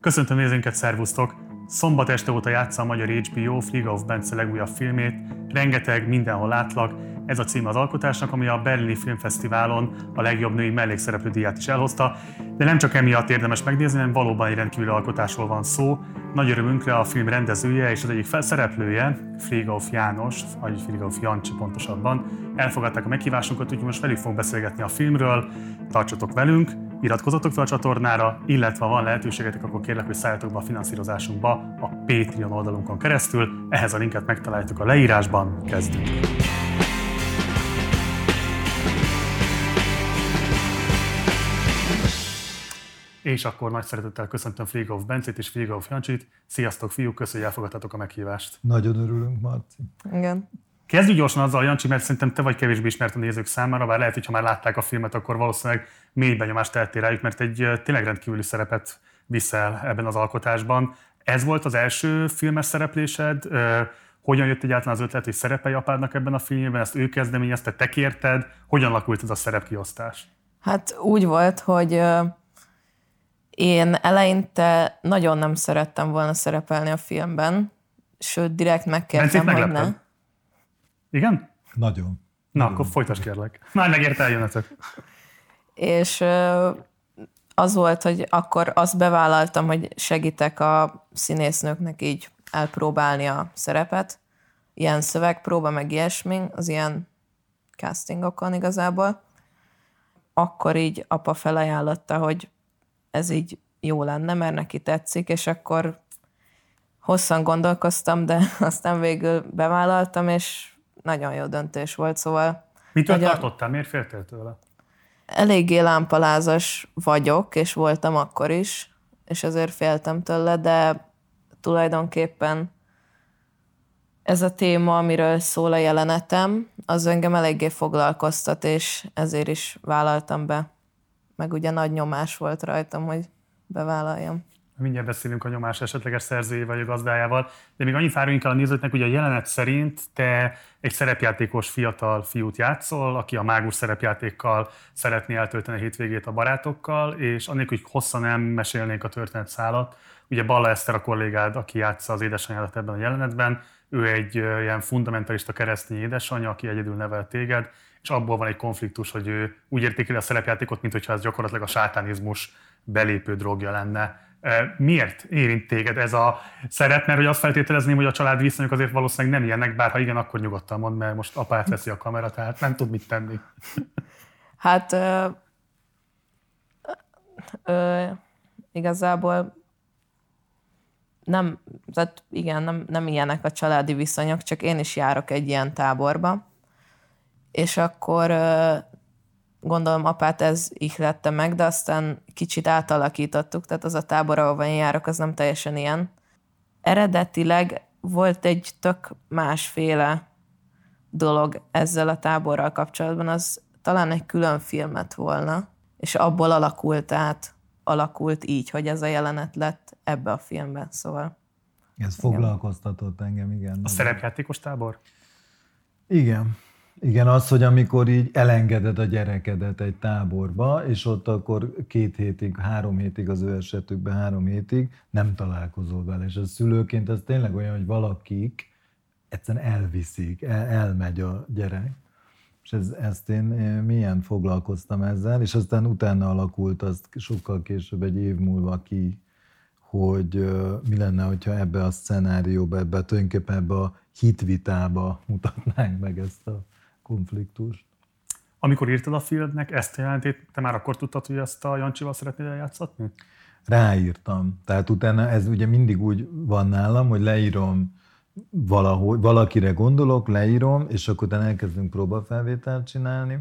Köszöntöm nézőinket, szervusztok! Szombat este óta játsza a magyar HBO Fliga of Bence legújabb filmét. Rengeteg, mindenhol látlak. Ez a cím az alkotásnak, ami a Berlini Filmfesztiválon a legjobb női mellékszereplő díját is elhozta. De nem csak emiatt érdemes megnézni, hanem valóban egy rendkívüli alkotásról van szó. Nagy örömünkre a film rendezője és az egyik felszereplője, Frigauf János, vagy Frigauf Jancsi pontosabban, elfogadták a meghívásunkat, úgyhogy most velük fogunk beszélgetni a filmről. Tartsatok velünk! Iratkozzatok fel a csatornára, illetve ha van lehetőségetek, akkor kérlek, hogy szálljatok be a finanszírozásunkba a Patreon oldalunkon keresztül. Ehhez a linket megtaláljátok a leírásban. Kezdünk! És akkor nagy szeretettel köszöntöm Frigov Bencét és Frigov Jancsit. Sziasztok, fiúk, köszönjük, hogy elfogadtatok a meghívást. Nagyon örülünk, Marci. Igen. Kezdjük gyorsan azzal, Jancsi, mert szerintem te vagy kevésbé ismert a nézők számára, bár lehet, hogy ha már látták a filmet, akkor valószínűleg mély benyomást tettél rájuk, mert egy tényleg rendkívüli szerepet viszel ebben az alkotásban. Ez volt az első filmes szereplésed? Hogyan jött egyáltalán az ötlet, hogy szerepelj apádnak ebben a filmben? Ezt ő kezdeményezte, te kérted? Hogyan alakult ez a szerepkiosztás? Hát úgy volt, hogy én eleinte nagyon nem szerettem volna szerepelni a filmben, sőt, direkt megkértem, hogy ne. Igen? Nagyon. Na, Nagyon. akkor folytasd kérlek. Már megérte eljönetek. És az volt, hogy akkor azt bevállaltam, hogy segítek a színésznőknek így elpróbálni a szerepet. Ilyen szövegpróba, meg ilyesmi, az ilyen castingokon igazából. Akkor így apa felajánlotta, hogy ez így jó lenne, mert neki tetszik, és akkor hosszan gondolkoztam, de aztán végül bevállaltam, és nagyon jó döntés volt, szóval... Mitől nagyon... tartottál? Miért féltél tőle? Eléggé lámpalázas vagyok, és voltam akkor is, és ezért féltem tőle, de tulajdonképpen ez a téma, amiről szól a jelenetem, az engem eléggé foglalkoztat, és ezért is vállaltam be. Meg ugye nagy nyomás volt rajtam, hogy bevállaljam mindjárt beszélünk a nyomás esetleges szerzőjével vagy a gazdájával, de még annyit áruljunk el a nézőknek, hogy a jelenet szerint te egy szerepjátékos fiatal fiút játszol, aki a mágus szerepjátékkal szeretné eltölteni a hétvégét a barátokkal, és annélkül, hogy hosszan nem mesélnénk a történetszálat, ugye Balla Eszter a kollégád, aki játsza az édesanyádat ebben a jelenetben, ő egy ilyen fundamentalista keresztény édesanyja, aki egyedül nevel téged, és abból van egy konfliktus, hogy ő úgy értékeli a szerepjátékot, mint hogyha ez gyakorlatilag a sátánizmus belépő drogja lenne Miért érint téged ez a szerep? Mert hogy azt feltételezném, hogy a család viszonyok azért valószínűleg nem ilyenek, bár ha igen, akkor nyugodtan mond, mert most apát veszi a kamera, tehát nem tud mit tenni. Hát ö, ö, igazából nem, tehát igen, nem, nem ilyenek a családi viszonyok, csak én is járok egy ilyen táborba, és akkor gondolom apát ez ihlette meg, de aztán kicsit átalakítottuk, tehát az a tábor, ahova én járok, az nem teljesen ilyen. Eredetileg volt egy tök másféle dolog ezzel a táborral kapcsolatban, az talán egy külön filmet volna, és abból alakult át, alakult így, hogy ez a jelenet lett ebbe a filmbe, szóval. Ez foglalkoztatott engem, igen. A szerepjátékos tábor? Igen. Igen, az, hogy amikor így elengeded a gyerekedet egy táborba, és ott akkor két hétig, három hétig az ő esetükben három hétig nem találkozol vele. És a szülőként ez tényleg olyan, hogy valakik egyszerűen elviszik, el, elmegy a gyerek. És ez, ezt én milyen foglalkoztam ezzel, és aztán utána alakult azt sokkal később, egy év múlva ki, hogy mi lenne, hogyha ebbe a szenárióba, ebbe tulajdonképpen ebbe a hitvitába mutatnánk meg ezt a konfliktust. Amikor írtad a filmnek ezt a jelentét, te már akkor tudtad, hogy ezt a Jancsival szeretnél eljátszatni? Ráírtam. Tehát utána ez ugye mindig úgy van nálam, hogy leírom valahogy, valakire gondolok, leírom, és akkor utána elkezdünk próbafelvételt csinálni,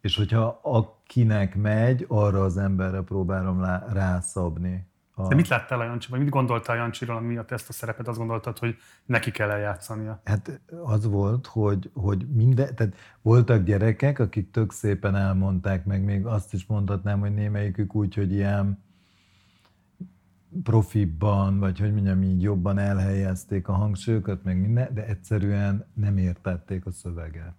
és hogyha akinek megy, arra az emberre próbálom rászabni a... De mit láttál a Jancsi, vagy mit gondoltál Jancsiról, ami miatt ezt a szerepet azt gondoltad, hogy neki kell eljátszania? Hát az volt, hogy, hogy minden, tehát voltak gyerekek, akik tök szépen elmondták, meg még azt is mondhatnám, hogy némelyikük úgy, hogy ilyen profibban, vagy hogy mondjam így jobban elhelyezték a hangsúlyokat, meg minden, de egyszerűen nem értették a szöveget.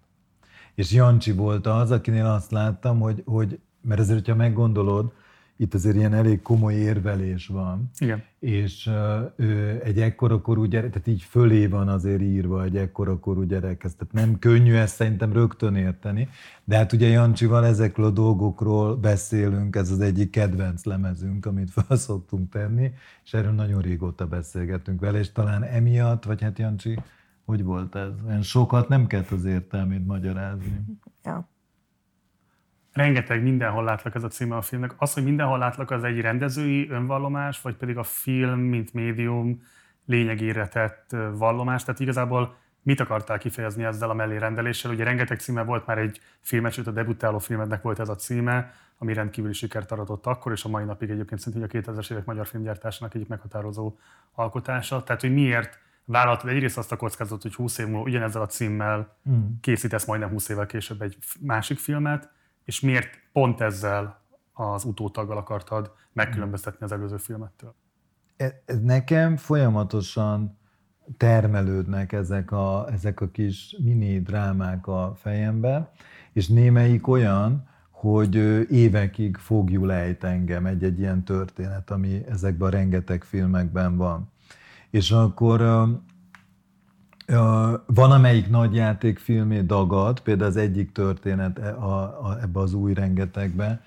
És Jancsi volt az, akinél azt láttam, hogy, hogy mert ezért, hogyha meggondolod, itt azért ilyen elég komoly érvelés van. Igen. És ö, egy ekkora korú gyerek, tehát így fölé van azért írva egy ekkora korú gyerekhez. Tehát nem könnyű ezt szerintem rögtön érteni. De hát ugye Jancsival ezekről a dolgokról beszélünk, ez az egyik kedvenc lemezünk, amit fel szoktunk tenni, és erről nagyon régóta beszélgetünk vele, és talán emiatt, vagy hát Jancsi, hogy volt ez? Olyan sokat nem kellett az értelmét magyarázni. Ja. Rengeteg mindenhol látlak ez a címe a filmnek. Az, hogy mindenhol látlak, az egy rendezői önvallomás, vagy pedig a film, mint médium lényegére tett vallomás. Tehát igazából mit akartál kifejezni ezzel a mellérendeléssel? Ugye rengeteg címe volt már egy filmes, sőt a debütáló filmednek volt ez a címe, ami rendkívüli sikert aratott akkor, és a mai napig egyébként szintén a 2000-es évek magyar filmgyártásának egyik meghatározó alkotása. Tehát, hogy miért vállaltad egyrészt azt a kockázatot, hogy 20 év múlva ugyanezzel a címmel mm. készítesz majdnem 20 évvel később egy másik filmet, és miért pont ezzel az utótaggal akartad megkülönböztetni az előző filmettől? E, nekem folyamatosan termelődnek ezek a, ezek a kis mini drámák a fejembe, és némelyik olyan, hogy évekig fogjul ejt engem egy-egy ilyen történet, ami ezekben a rengeteg filmekben van. És akkor van, amelyik nagy játékfilmé dagad, például az egyik történet e, a, a, ebbe az új rengetegbe,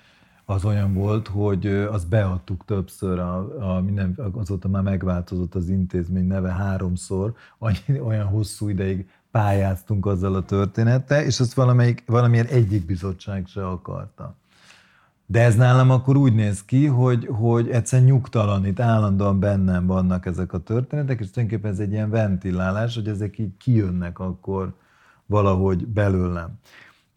az olyan volt, hogy azt beadtuk többször, a, a minden, azóta már megváltozott az intézmény neve háromszor, annyi, olyan hosszú ideig pályáztunk azzal a történettel, és azt valamelyik, valamilyen egyik bizottság se akarta. De ez nálam akkor úgy néz ki, hogy, hogy egyszerűen nyugtalan, itt állandóan bennem vannak ezek a történetek, és tulajdonképpen ez egy ilyen ventilálás, hogy ezek így kijönnek akkor valahogy belőlem.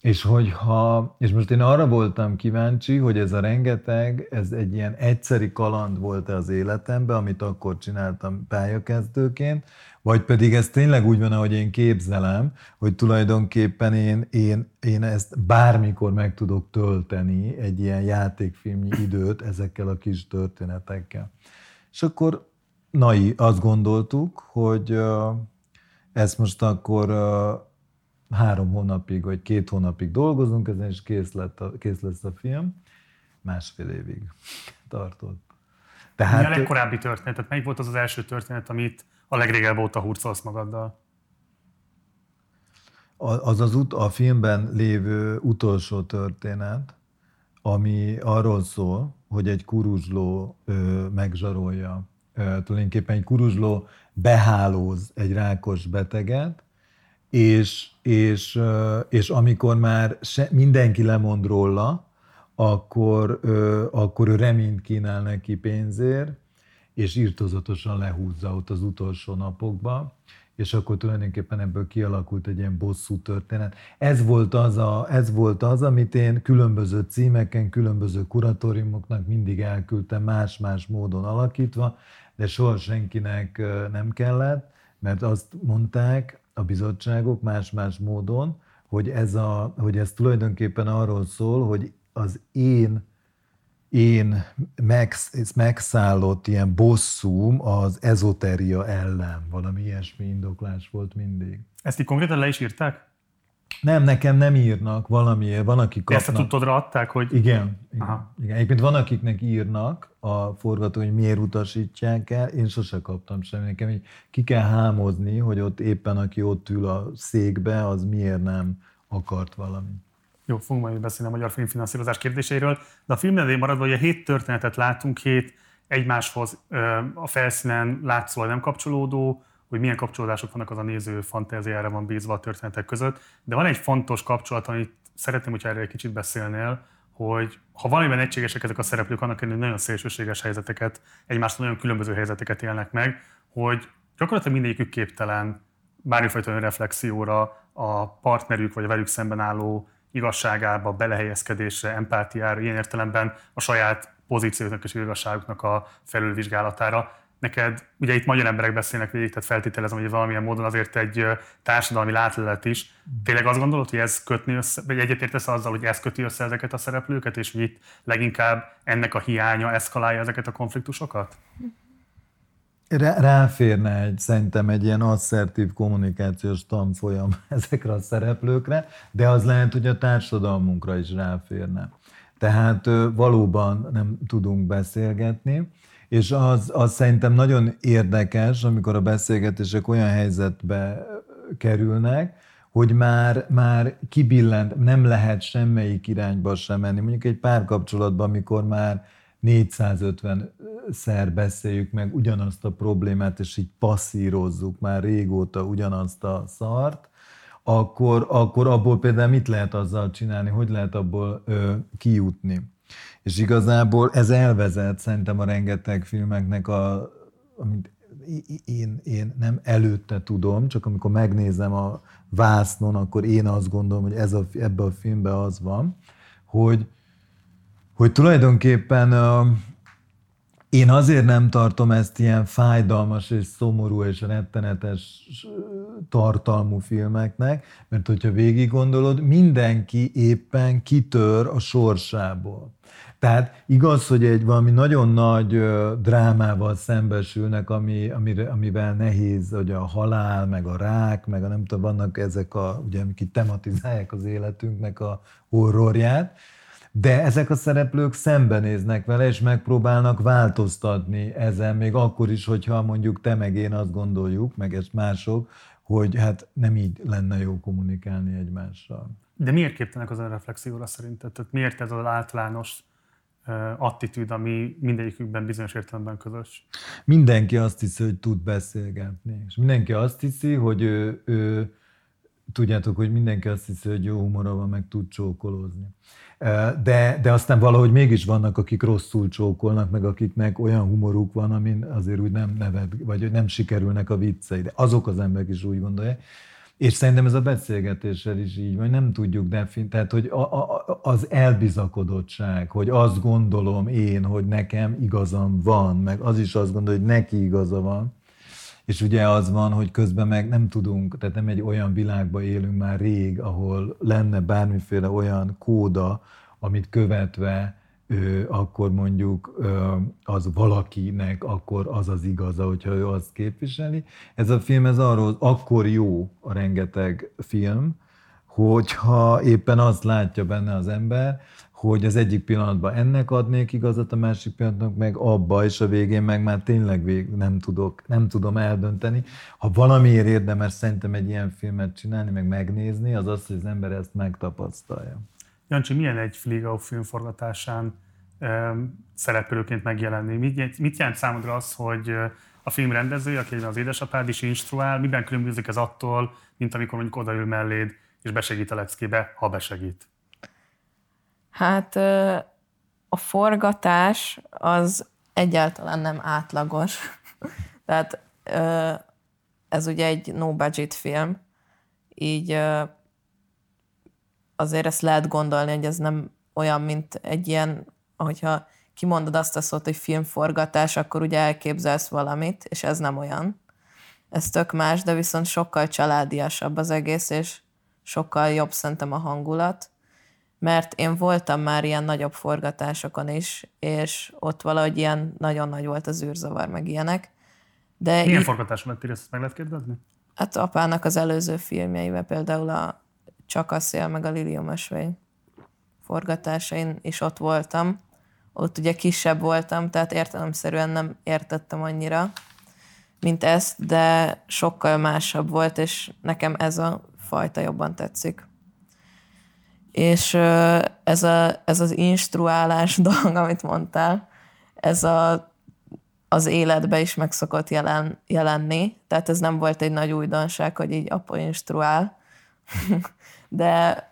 És hogyha, és most én arra voltam kíváncsi, hogy ez a rengeteg, ez egy ilyen egyszeri kaland volt az életemben, amit akkor csináltam pályakezdőként, vagy pedig ez tényleg úgy van, ahogy én képzelem, hogy tulajdonképpen én, én, én ezt bármikor meg tudok tölteni egy ilyen játékfilmnyi időt ezekkel a kis történetekkel. És akkor nai, azt gondoltuk, hogy ezt most akkor három hónapig, vagy két hónapig dolgozunk ezen, és kész, lett a, kész lesz a film. Másfél évig tartott. Tehát, Mi a legkorábbi történet? Tehát melyik volt az az első történet, amit a legrégebb óta hurcolsz magaddal? Az az ut- a filmben lévő utolsó történet, ami arról szól, hogy egy kuruzsló ö, megzsarolja. Ö, tulajdonképpen egy kuruzsló behálóz egy rákos beteget, és, és, és amikor már se, mindenki lemond róla, akkor, akkor ő reményt kínál neki pénzért, és írtozatosan lehúzza ott az utolsó napokban, és akkor tulajdonképpen ebből kialakult egy ilyen bosszú történet. Ez volt az, a, ez volt az amit én különböző címeken, különböző kuratóriumoknak mindig elküldtem más-más módon alakítva, de soha senkinek nem kellett, mert azt mondták, a bizottságok más-más módon, hogy ez, a, hogy ez tulajdonképpen arról szól, hogy az én én megsz, megszállott ilyen bosszúm az ezoteria ellen. Valami ilyesmi indoklás volt mindig. Ezt így konkrétan le is írták? Nem, nekem nem írnak valamiért, van, aki kapnak. Ezt a tudtodra adták, hogy... Igen, igen, igen. Egyébként van, akiknek írnak a forgató, hogy miért utasítják el, én sose kaptam semmi. Nekem így ki kell hámozni, hogy ott éppen aki ott ül a székbe, az miért nem akart valami. Jó, fogunk majd beszélni a magyar filmfinanszírozás kérdéseiről, de a film elején maradva, hogy a hét történetet látunk, hét egymáshoz a felszínen látszó, nem kapcsolódó, hogy milyen kapcsolódások vannak, az a néző fantáziára van bízva a történetek között. De van egy fontos kapcsolat, amit szeretném, hogyha erre egy kicsit beszélnél, hogy ha valamiben egységesek ezek a szereplők, annak ellenére nagyon szélsőséges helyzeteket, egymástól nagyon különböző helyzeteket élnek meg, hogy gyakorlatilag mindegyikük képtelen bármifajta reflexióra, a partnerük vagy a velük szemben álló igazságába, belehelyezkedésre, empátiára, ilyen értelemben a saját pozícióknak és igazságuknak a felülvizsgálatára neked, ugye itt magyar emberek beszélnek végig, tehát feltételezem, hogy valamilyen módon azért egy társadalmi látlelet is. Tényleg azt gondolod, hogy ez kötni össze, vagy egyetértesz azzal, hogy ez köti össze ezeket a szereplőket, és hogy itt leginkább ennek a hiánya eszkalálja ezeket a konfliktusokat? Ráférne egy, szerintem egy ilyen asszertív kommunikációs tanfolyam ezekre a szereplőkre, de az lehet, hogy a társadalmunkra is ráférne. Tehát valóban nem tudunk beszélgetni, és az, az szerintem nagyon érdekes, amikor a beszélgetések olyan helyzetbe kerülnek, hogy már, már kibillent, nem lehet semmelyik irányba sem menni. Mondjuk egy párkapcsolatban, amikor már 450-szer beszéljük meg ugyanazt a problémát, és így passzírozzuk már régóta ugyanazt a szart, akkor, akkor abból például mit lehet azzal csinálni, hogy lehet abból ö, kijutni. És igazából ez elvezet szerintem a rengeteg filmeknek, a, amit én, én nem előtte tudom, csak amikor megnézem a vásznon, akkor én azt gondolom, hogy ez a, ebbe a filmben az van, hogy, hogy tulajdonképpen én azért nem tartom ezt ilyen fájdalmas és szomorú és rettenetes tartalmú filmeknek, mert hogyha végig gondolod, mindenki éppen kitör a sorsából. Tehát igaz, hogy egy valami nagyon nagy drámával szembesülnek, ami, amire, amivel nehéz, hogy a halál, meg a rák, meg a nem tudom, vannak ezek a, ugye, amik tematizálják az életünknek a horrorját, de ezek a szereplők szembenéznek vele, és megpróbálnak változtatni ezen, még akkor is, hogyha mondjuk te meg én azt gondoljuk, meg ezt mások, hogy hát nem így lenne jó kommunikálni egymással. De miért képtelenek az reflexióra szerinted? Tehát miért ez az általános attitűd, ami mindegyikükben bizonyos értelemben közös? Mindenki azt hiszi, hogy tud beszélgetni. És mindenki azt hiszi, hogy ő, ő tudjátok, hogy mindenki azt hiszi, hogy jó humora van, meg tud csókolózni. De, de aztán valahogy mégis vannak, akik rosszul csókolnak, meg akiknek olyan humoruk van, amin azért úgy nem neved, vagy hogy nem sikerülnek a viccei. De azok az emberek is úgy gondolják. És szerintem ez a beszélgetéssel is így vagy nem tudjuk definiálni, tehát hogy a, a, az elbizakodottság, hogy azt gondolom én, hogy nekem igazam van, meg az is azt gondolja, hogy neki igaza van, és ugye az van, hogy közben meg nem tudunk, tehát nem egy olyan világban élünk már rég, ahol lenne bármiféle olyan kóda, amit követve ő, akkor mondjuk az valakinek, akkor az az igaza, hogyha ő azt képviseli. Ez a film, ez arról, akkor jó a rengeteg film, hogyha éppen azt látja benne az ember, hogy az egyik pillanatban ennek adnék igazat, a másik pillanatnak meg abba, és a végén meg már tényleg vég, nem, tudok, nem tudom eldönteni. Ha valamiért érdemes szerintem egy ilyen filmet csinálni, meg megnézni, az az, hogy az ember ezt megtapasztalja. Jancsi, milyen egy Fligau filmforgatásán szereplőként megjelenni? Mit, mit jelent számodra az, hogy a film rendezője, aki az édesapád is instruál, miben különbözik ez attól, mint amikor mondjuk odaül melléd, és besegít a leckébe, ha besegít? Hát a forgatás az egyáltalán nem átlagos. Tehát ez ugye egy no-budget film, így azért ezt lehet gondolni, hogy ez nem olyan, mint egy ilyen, ahogyha kimondod azt a szót, hogy filmforgatás, akkor ugye elképzelsz valamit, és ez nem olyan. Ez tök más, de viszont sokkal családiasabb az egész, és sokkal jobb szerintem a hangulat mert én voltam már ilyen nagyobb forgatásokon is, és ott valahogy ilyen nagyon nagy volt az űrzavar, meg ilyenek. De Milyen így, forgatáson lettél, ezt meg lehet kérdezni? Hát apának az előző filmjeivel, például a Csak a szél, meg a Lilium ösvény forgatásain is ott voltam. Ott ugye kisebb voltam, tehát értelemszerűen nem értettem annyira, mint ezt, de sokkal másabb volt, és nekem ez a fajta jobban tetszik és ez, a, ez az instruálás dolog, amit mondtál, ez a, az életbe is meg szokott jelen, jelenni, tehát ez nem volt egy nagy újdonság, hogy így apa instruál, de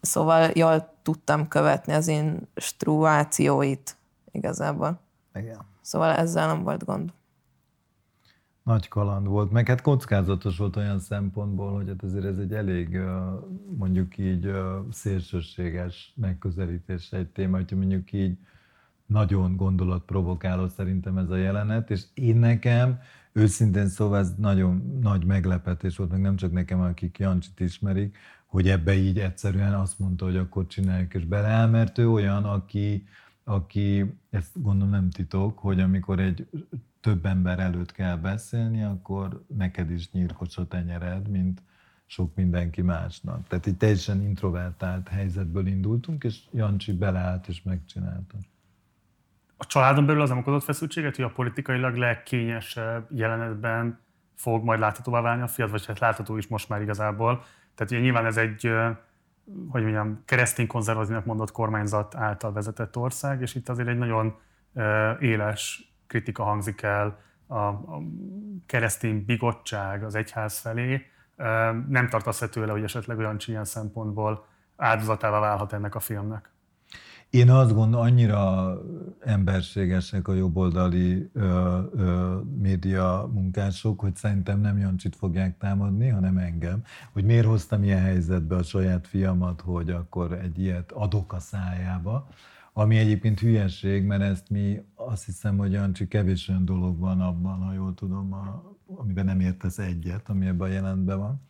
szóval jól tudtam követni az instruációit igazából. Igen. Szóval ezzel nem volt gond nagy kaland volt, meg hát kockázatos volt olyan szempontból, hogy hát azért ez egy elég mondjuk így szélsőséges megközelítés egy téma, hogyha mondjuk így nagyon gondolatprovokáló szerintem ez a jelenet, és én nekem őszintén szóval ez nagyon nagy meglepetés volt, meg nem csak nekem, akik Jancsit ismerik, hogy ebbe így egyszerűen azt mondta, hogy akkor csináljuk, és beleáll, mert ő olyan, aki, aki, ezt gondolom nem titok, hogy amikor egy több ember előtt kell beszélni, akkor neked is nyírkos a tenyered, mint sok mindenki másnak. Tehát egy teljesen introvertált helyzetből indultunk, és Jancsi beleállt és megcsinálta. A családon belül az nem okozott feszültséget, hogy a politikailag legkényesebb jelenetben fog majd láthatóvá válni a fiat, vagy hát látható is most már igazából. Tehát ugye nyilván ez egy, hogy mondjam, keresztény konzervatívnak mondott kormányzat által vezetett ország, és itt azért egy nagyon éles kritika hangzik el a, a keresztény bigottság az egyház felé. Nem tartasz tőle, hogy esetleg olyan ilyen szempontból áldozatává válhat ennek a filmnek? Én azt gondolom, annyira emberségesek a jobboldali ö, ö, média munkások, hogy szerintem nem Jancsit fogják támadni, hanem engem. Hogy miért hoztam ilyen helyzetbe a saját fiamat, hogy akkor egy ilyet adok a szájába. Ami egyébként hülyeség, mert ezt mi azt hiszem, hogy Jancsi kevés olyan dolog van abban, ha jól tudom, a, amiben nem értesz egyet, ami ebben a jelentben van.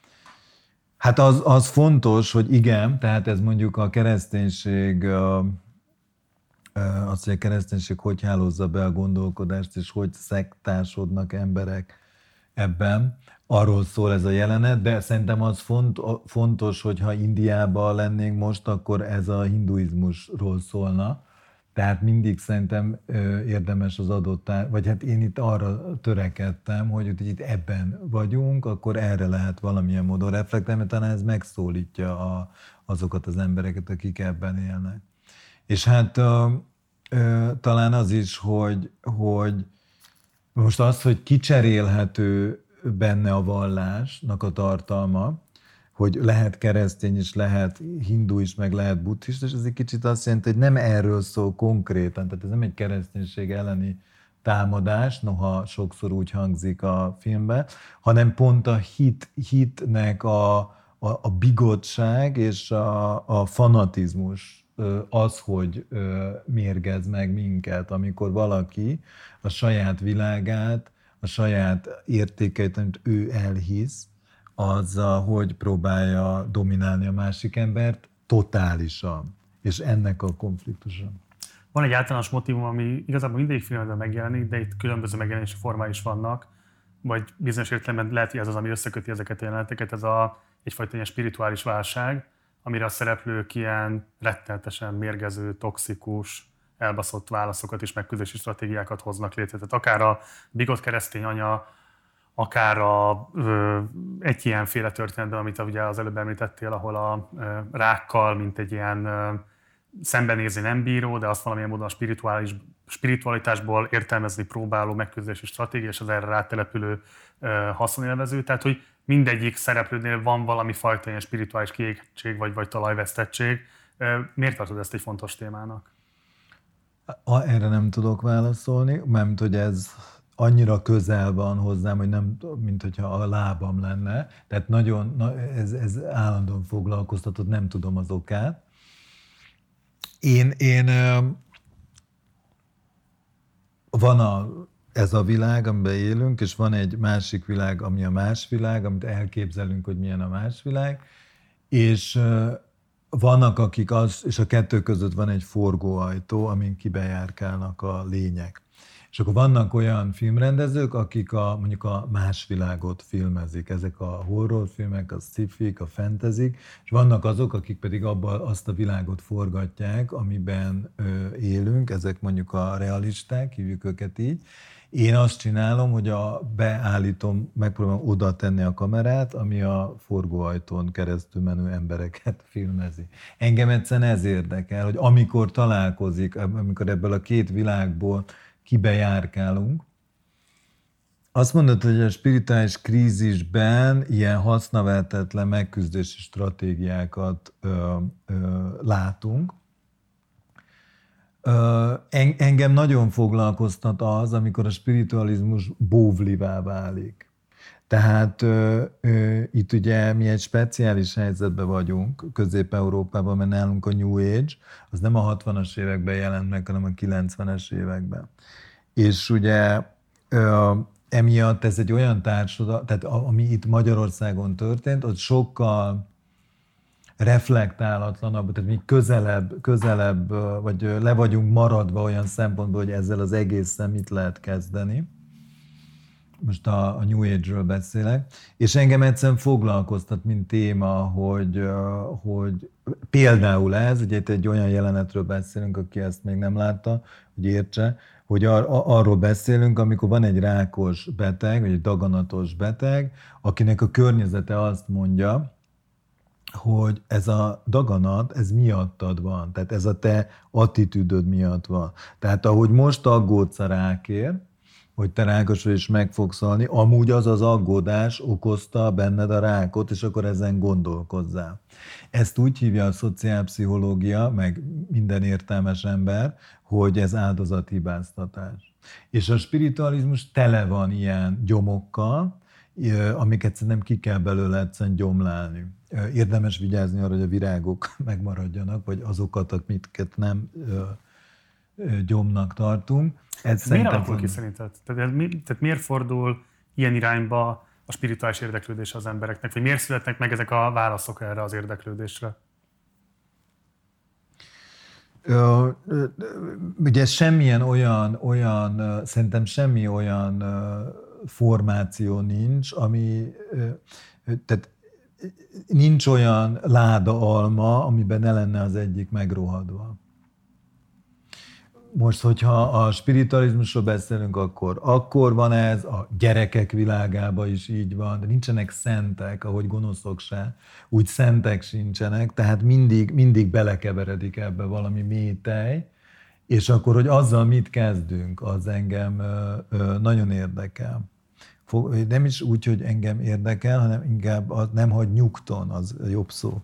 Hát az, az fontos, hogy igen, tehát ez mondjuk a kereszténység az, hogy a kereszténység hogy hálózza be a gondolkodást, és hogy szektásodnak emberek ebben. Arról szól ez a jelenet, de szerintem az font, fontos, hogy ha Indiában lennénk most, akkor ez a hinduizmusról szólna. Tehát mindig szerintem érdemes az adott, vagy hát én itt arra törekedtem, hogy itt ebben vagyunk, akkor erre lehet valamilyen módon reflektálni, mert talán ez megszólítja a, azokat az embereket, akik ebben élnek. És hát ö, talán az is, hogy, hogy most az, hogy kicserélhető benne a vallásnak a tartalma, hogy lehet keresztény is, lehet hindu is, meg lehet buddhista, és ez egy kicsit azt jelenti, hogy nem erről szól konkrétan, tehát ez nem egy kereszténység elleni támadás, noha sokszor úgy hangzik a filmben, hanem pont a hit, hitnek a, a, a bigottság és a, a fanatizmus az, hogy mérgez meg minket, amikor valaki a saját világát, a saját értékeit, amit ő elhisz, azzal, hogy próbálja dominálni a másik embert totálisan, és ennek a konfliktusa. Van egy általános motivum, ami igazából mindig filmben megjelenik, de itt különböző megjelenési formái is vannak, vagy bizonyos értelemben lehet, hogy ez az, ami összeköti ezeket a jeleneteket, ez a, egyfajta ilyen spirituális válság, amire a szereplők ilyen rettenetesen mérgező, toxikus, elbaszott válaszokat és megküzdési stratégiákat hoznak létre. Tehát akár a bigott keresztény anya, akár a, ö, egy ilyenféle történetben, amit ugye az előbb említettél, ahol a ö, rákkal, mint egy ilyen ö, szembenézni nem bíró, de azt valamilyen módon a spirituális, spiritualitásból értelmezni próbáló megküzdési stratégia, és az erre rátelepülő ö, haszonélvező. Tehát, hogy mindegyik szereplőnél van valami fajta ilyen spirituális kiégtség vagy, vagy talajvesztettség. Miért tartod ezt egy fontos témának? A, erre nem tudok válaszolni, mert hogy ez annyira közel van hozzám, hogy nem, mint hogyha a lábam lenne. Tehát nagyon, na, ez, ez állandóan foglalkoztatott, nem tudom az okát. Én, én van a ez a világ, amiben élünk, és van egy másik világ, ami a más világ, amit elképzelünk, hogy milyen a más világ, és vannak, akik az, és a kettő között van egy forgóajtó, amin kibejárkálnak a lények. És akkor vannak olyan filmrendezők, akik a, mondjuk a más világot filmezik, ezek a horrorfilmek, a sci a fantasy és vannak azok, akik pedig abban azt a világot forgatják, amiben ö, élünk, ezek mondjuk a realisták, hívjuk őket így, én azt csinálom, hogy a beállítom, megpróbálom oda tenni a kamerát, ami a forgóajtón keresztül menő embereket filmezi. Engem egyszerűen ez érdekel, hogy amikor találkozik, amikor ebből a két világból kibejárkálunk, azt mondod, hogy a spirituális krízisben ilyen hasznavetetlen megküzdési stratégiákat ö, ö, látunk, Engem nagyon foglalkoztat az, amikor a spiritualizmus bóvlivá válik. Tehát itt ugye mi egy speciális helyzetben vagyunk Közép-Európában, mert nálunk a New Age, az nem a 60-as években jelent meg, hanem a 90-es években. És ugye emiatt ez egy olyan társadalom, tehát ami itt Magyarországon történt, ott sokkal reflektálatlanabb, tehát mi közelebb, közelebb, vagy le vagyunk maradva olyan szempontból, hogy ezzel az egészen mit lehet kezdeni. most a, a New Age-ről beszélek, és engem egyszerűen foglalkoztat, mint téma, hogy, hogy például ez, ugye itt egy olyan jelenetről beszélünk, aki ezt még nem látta, hogy értse, hogy ar, arról beszélünk, amikor van egy rákos beteg, vagy egy daganatos beteg, akinek a környezete azt mondja, hogy ez a daganat, ez miattad van, tehát ez a te attitűdöd miatt van. Tehát ahogy most aggódsz a rákért, hogy te rákos vagy és meg fogsz halni, amúgy az az aggódás okozta benned a rákot, és akkor ezen gondolkozzál. Ezt úgy hívja a szociálpszichológia, meg minden értelmes ember, hogy ez áldozathibáztatás. És a spiritualizmus tele van ilyen gyomokkal, amiket szerintem ki kell belőle egyszerűen gyomlálni. Érdemes vigyázni arra, hogy a virágok megmaradjanak, vagy azokat, amiket nem gyomnak tartunk. Ez miért alakul ki szerinted? Tehát, mi, tehát miért fordul ilyen irányba a spirituális érdeklődés az embereknek? Vagy miért születnek meg ezek a válaszok erre az érdeklődésre? Ugye semmilyen olyan, olyan, szerintem semmi olyan formáció nincs, ami, tehát nincs olyan láda alma, amiben ne lenne az egyik megrohadva. Most, hogyha a spiritualizmusról beszélünk, akkor akkor van ez, a gyerekek világában is így van, de nincsenek szentek, ahogy gonoszok se, úgy szentek sincsenek, tehát mindig, mindig belekeveredik ebbe valami métej, és akkor, hogy azzal mit kezdünk, az engem nagyon érdekel. Nem is úgy, hogy engem érdekel, hanem inkább az nem hagy nyugton, az jobb szó.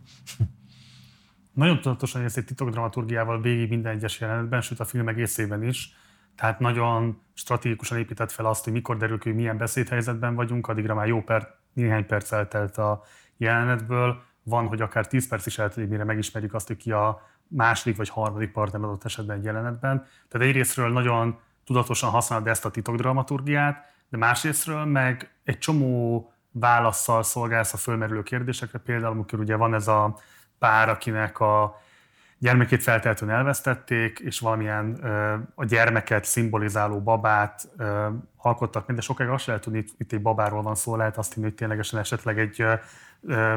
Nagyon tudatosan érsz egy titokdramaturgiával végig minden egyes jelenetben, sőt a film egészében is. Tehát nagyon stratégikusan épített fel azt, hogy mikor derül ki, hogy milyen beszédhelyzetben vagyunk, addigra már jó per, néhány perc eltelt a jelenetből. Van, hogy akár 10 perc is eltelik, mire megismerjük azt, hogy ki a második vagy harmadik partner adott esetben egy jelenetben. Tehát egyrésztről nagyon tudatosan használod ezt a titokdramaturgiát, de másrésztről meg egy csomó válaszsal szolgálsz a fölmerülő kérdésekre, például amikor ugye van ez a pár, akinek a gyermekét feltehetően elvesztették, és valamilyen a gyermeket szimbolizáló babát alkottak de sokáig azt lehet tudni, itt egy babáról van szó, lehet azt hinni, hogy ténylegesen esetleg egy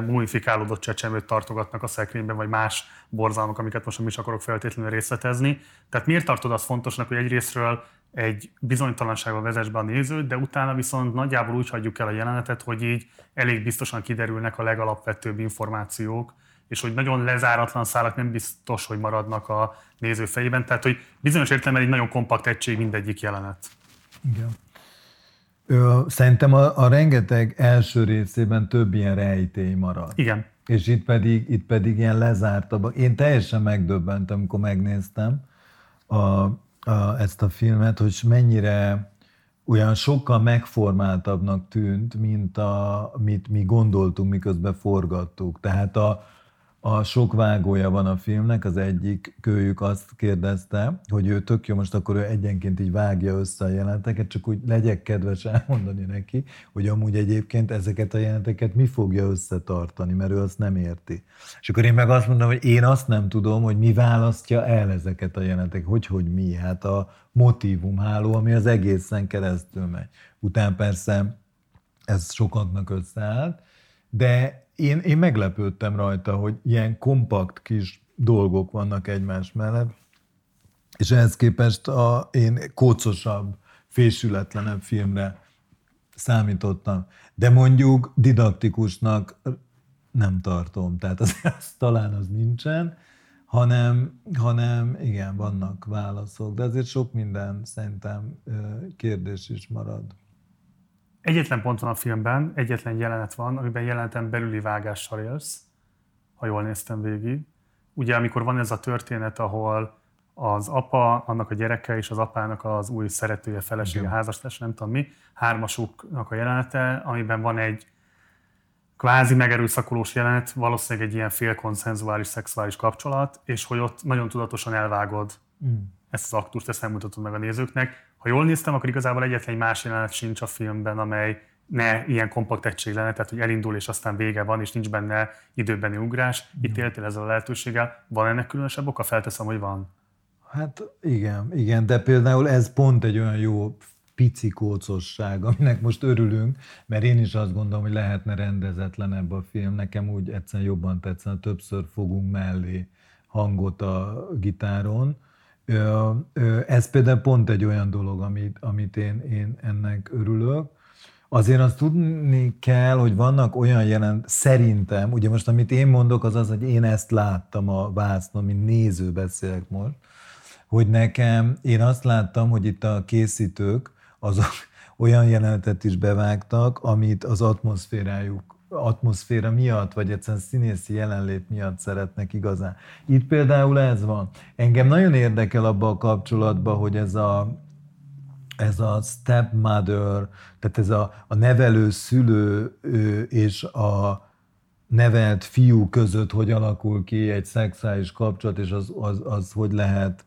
mumifikálódott csecsemőt tartogatnak a szekrényben, vagy más borzalmak, amiket most nem is akarok feltétlenül részletezni. Tehát miért tartod azt fontosnak, hogy egyrésztről egy bizonytalanságba vezess be a nézőt, de utána viszont nagyjából úgy hagyjuk el a jelenetet, hogy így elég biztosan kiderülnek a legalapvetőbb információk, és hogy nagyon lezáratlan szálak nem biztos, hogy maradnak a néző fejében. Tehát, hogy bizonyos értelemben egy nagyon kompakt egység mindegyik jelenet. Igen. Szerintem a, a rengeteg első részében több ilyen rejtély marad. Igen. És itt pedig, itt pedig ilyen lezártabb. Én teljesen megdöbbentem, amikor megnéztem a, a, ezt a filmet, hogy mennyire olyan sokkal megformáltabbnak tűnt, mint a, amit mi gondoltunk, miközben forgattuk. Tehát a, a sok vágója van a filmnek, az egyik kölyük azt kérdezte, hogy ő tök jó, most akkor ő egyenként így vágja össze a jelenteket, csak úgy legyek kedves elmondani neki, hogy amúgy egyébként ezeket a jelenteket mi fogja összetartani, mert ő azt nem érti. És akkor én meg azt mondom, hogy én azt nem tudom, hogy mi választja el ezeket a jelenteket, hogy, hogy mi, hát a motivumháló, ami az egészen keresztül megy. Utána persze ez sokaknak összeállt, de én, én meglepődtem rajta, hogy ilyen kompakt kis dolgok vannak egymás mellett, és ehhez képest a, én kócosabb, fésületlenebb filmre számítottam. De mondjuk didaktikusnak nem tartom, tehát az, az talán az nincsen, hanem, hanem igen, vannak válaszok, de azért sok minden szerintem kérdés is marad. Egyetlen pont van a filmben, egyetlen jelenet van, amiben jeleneten belüli vágással élsz, ha jól néztem végig. Ugye, amikor van ez a történet, ahol az apa, annak a gyereke és az apának az új szeretője, felesége, házastárs, nem tudom mi, hármasuknak a jelenete, amiben van egy kvázi megerőszakolós jelenet, valószínűleg egy ilyen félkonszenzuális szexuális kapcsolat, és hogy ott nagyon tudatosan elvágod mm. ezt az aktust, ezt nem mutatod meg a nézőknek. Ha jól néztem, akkor igazából egyetlen egy más jelenet sincs a filmben, amely ne ilyen kompakt egység lenne, tehát hogy elindul és aztán vége van, és nincs benne időbeni ugrás. Itt éltél ezzel a lehetőséggel. Van ennek különösebb oka? Felteszem, hogy van. Hát igen, igen, de például ez pont egy olyan jó pici kócosság, aminek most örülünk, mert én is azt gondolom, hogy lehetne rendezetlenebb a film. Nekem úgy egyszerűen jobban tetszene, többször fogunk mellé hangot a gitáron. Ez például pont egy olyan dolog, amit, amit én, én ennek örülök. Azért azt tudni kell, hogy vannak olyan jelent, szerintem, ugye most amit én mondok, az az, hogy én ezt láttam a vásznon, mint néző beszélek most, hogy nekem, én azt láttam, hogy itt a készítők azok olyan jelenetet is bevágtak, amit az atmoszférájuk atmoszféra miatt, vagy egyszerűen színészi jelenlét miatt szeretnek igazán. Itt például ez van. Engem nagyon érdekel abban a kapcsolatban, hogy ez a, ez a stepmother, tehát ez a, a nevelő szülő és a nevelt fiú között hogy alakul ki egy szexuális kapcsolat, és az, az, az hogy lehet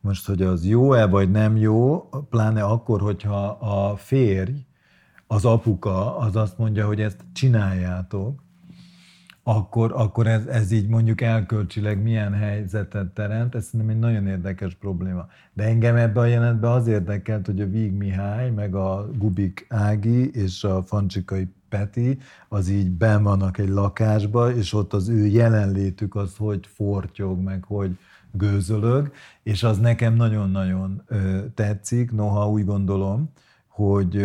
most, hogy az jó-e vagy nem jó, pláne akkor, hogyha a férj, az apuka, az azt mondja, hogy ezt csináljátok, akkor, akkor ez, ez így mondjuk elkölcsileg milyen helyzetet teremt, ez szerintem egy nagyon érdekes probléma. De engem ebbe a jelentbe az érdekelt, hogy a Víg Mihály, meg a Gubik Ági és a Fancsikai Peti, az így ben vannak egy lakásba, és ott az ő jelenlétük az, hogy fortyog, meg hogy, gőzölög, és az nekem nagyon-nagyon tetszik, noha úgy gondolom, hogy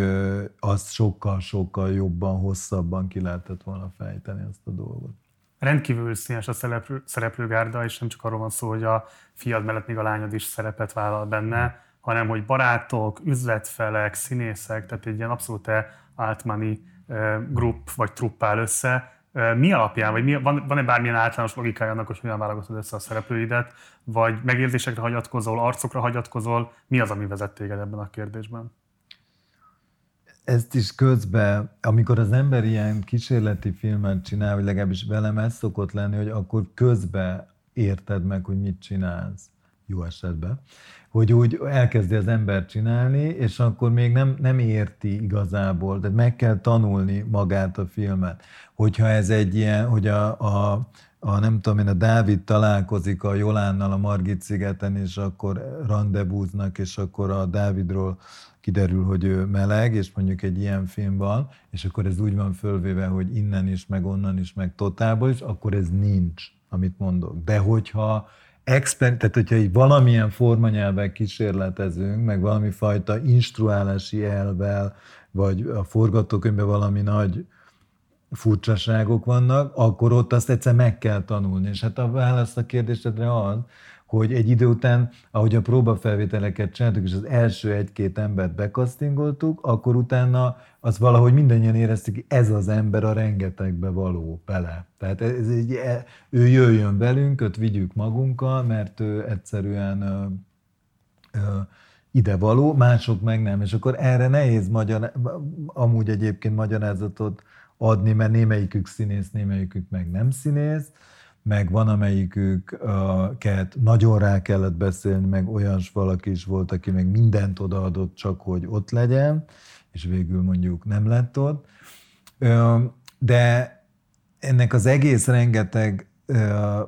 azt sokkal-sokkal jobban, hosszabban ki lehetett volna fejteni ezt a dolgot. Rendkívül színes a szereplő, szereplőgárda, és nem csak arról van szó, hogy a fiad mellett még a lányod is szerepet vállal benne, hanem hogy barátok, üzletfelek, színészek, tehát egy ilyen abszolút altmani grup vagy trupp áll össze, mi alapján, vagy mi, van, van-e bármilyen általános logikája annak, hogy hogyan válogatod össze a szereplőidet, vagy megérzésekre hagyatkozol, arcokra hagyatkozol, mi az, ami vezet téged ebben a kérdésben? Ezt is közben, amikor az ember ilyen kísérleti filmet csinál, vagy legalábbis velem ez szokott lenni, hogy akkor közben érted meg, hogy mit csinálsz, jó esetben. Hogy úgy elkezdi az ember csinálni, és akkor még nem, nem érti igazából, de meg kell tanulni magát a filmet. Hogyha ez egy ilyen, hogy a, a, a nem tudom én, a Dávid találkozik a Jolánnal a Margit szigeten, és akkor randebúznak, és akkor a Dávidról kiderül, hogy ő meleg, és mondjuk egy ilyen film van, és akkor ez úgy van fölvéve, hogy innen is, meg onnan is, meg totálból is, akkor ez nincs, amit mondok. De hogyha exper, tehát hogyha így valamilyen formanyelvvel kísérletezünk, meg valami fajta instruálási elvel, vagy a forgatókönyvben valami nagy furcsaságok vannak, akkor ott azt egyszer meg kell tanulni. És hát a válasz a kérdésedre az, hogy egy idő után, ahogy a próbafelvételeket csináltuk, és az első egy-két embert bekasztingoltuk, akkor utána az valahogy mindannyian éreztük, hogy ez az ember a rengetegbe való bele. Tehát ez egy, e, ő jöjjön velünk, őt vigyük magunkkal, mert ő egyszerűen ö, ö, ide való, mások meg nem. És akkor erre nehéz magyar, amúgy egyébként magyarázatot adni, mert némelyikük színész, némelyikük meg nem színész, meg van amelyiküket nagyon rá kellett beszélni, meg olyans valaki is volt, aki meg mindent odaadott csak, hogy ott legyen, és végül mondjuk nem lett ott. De ennek az egész rengeteg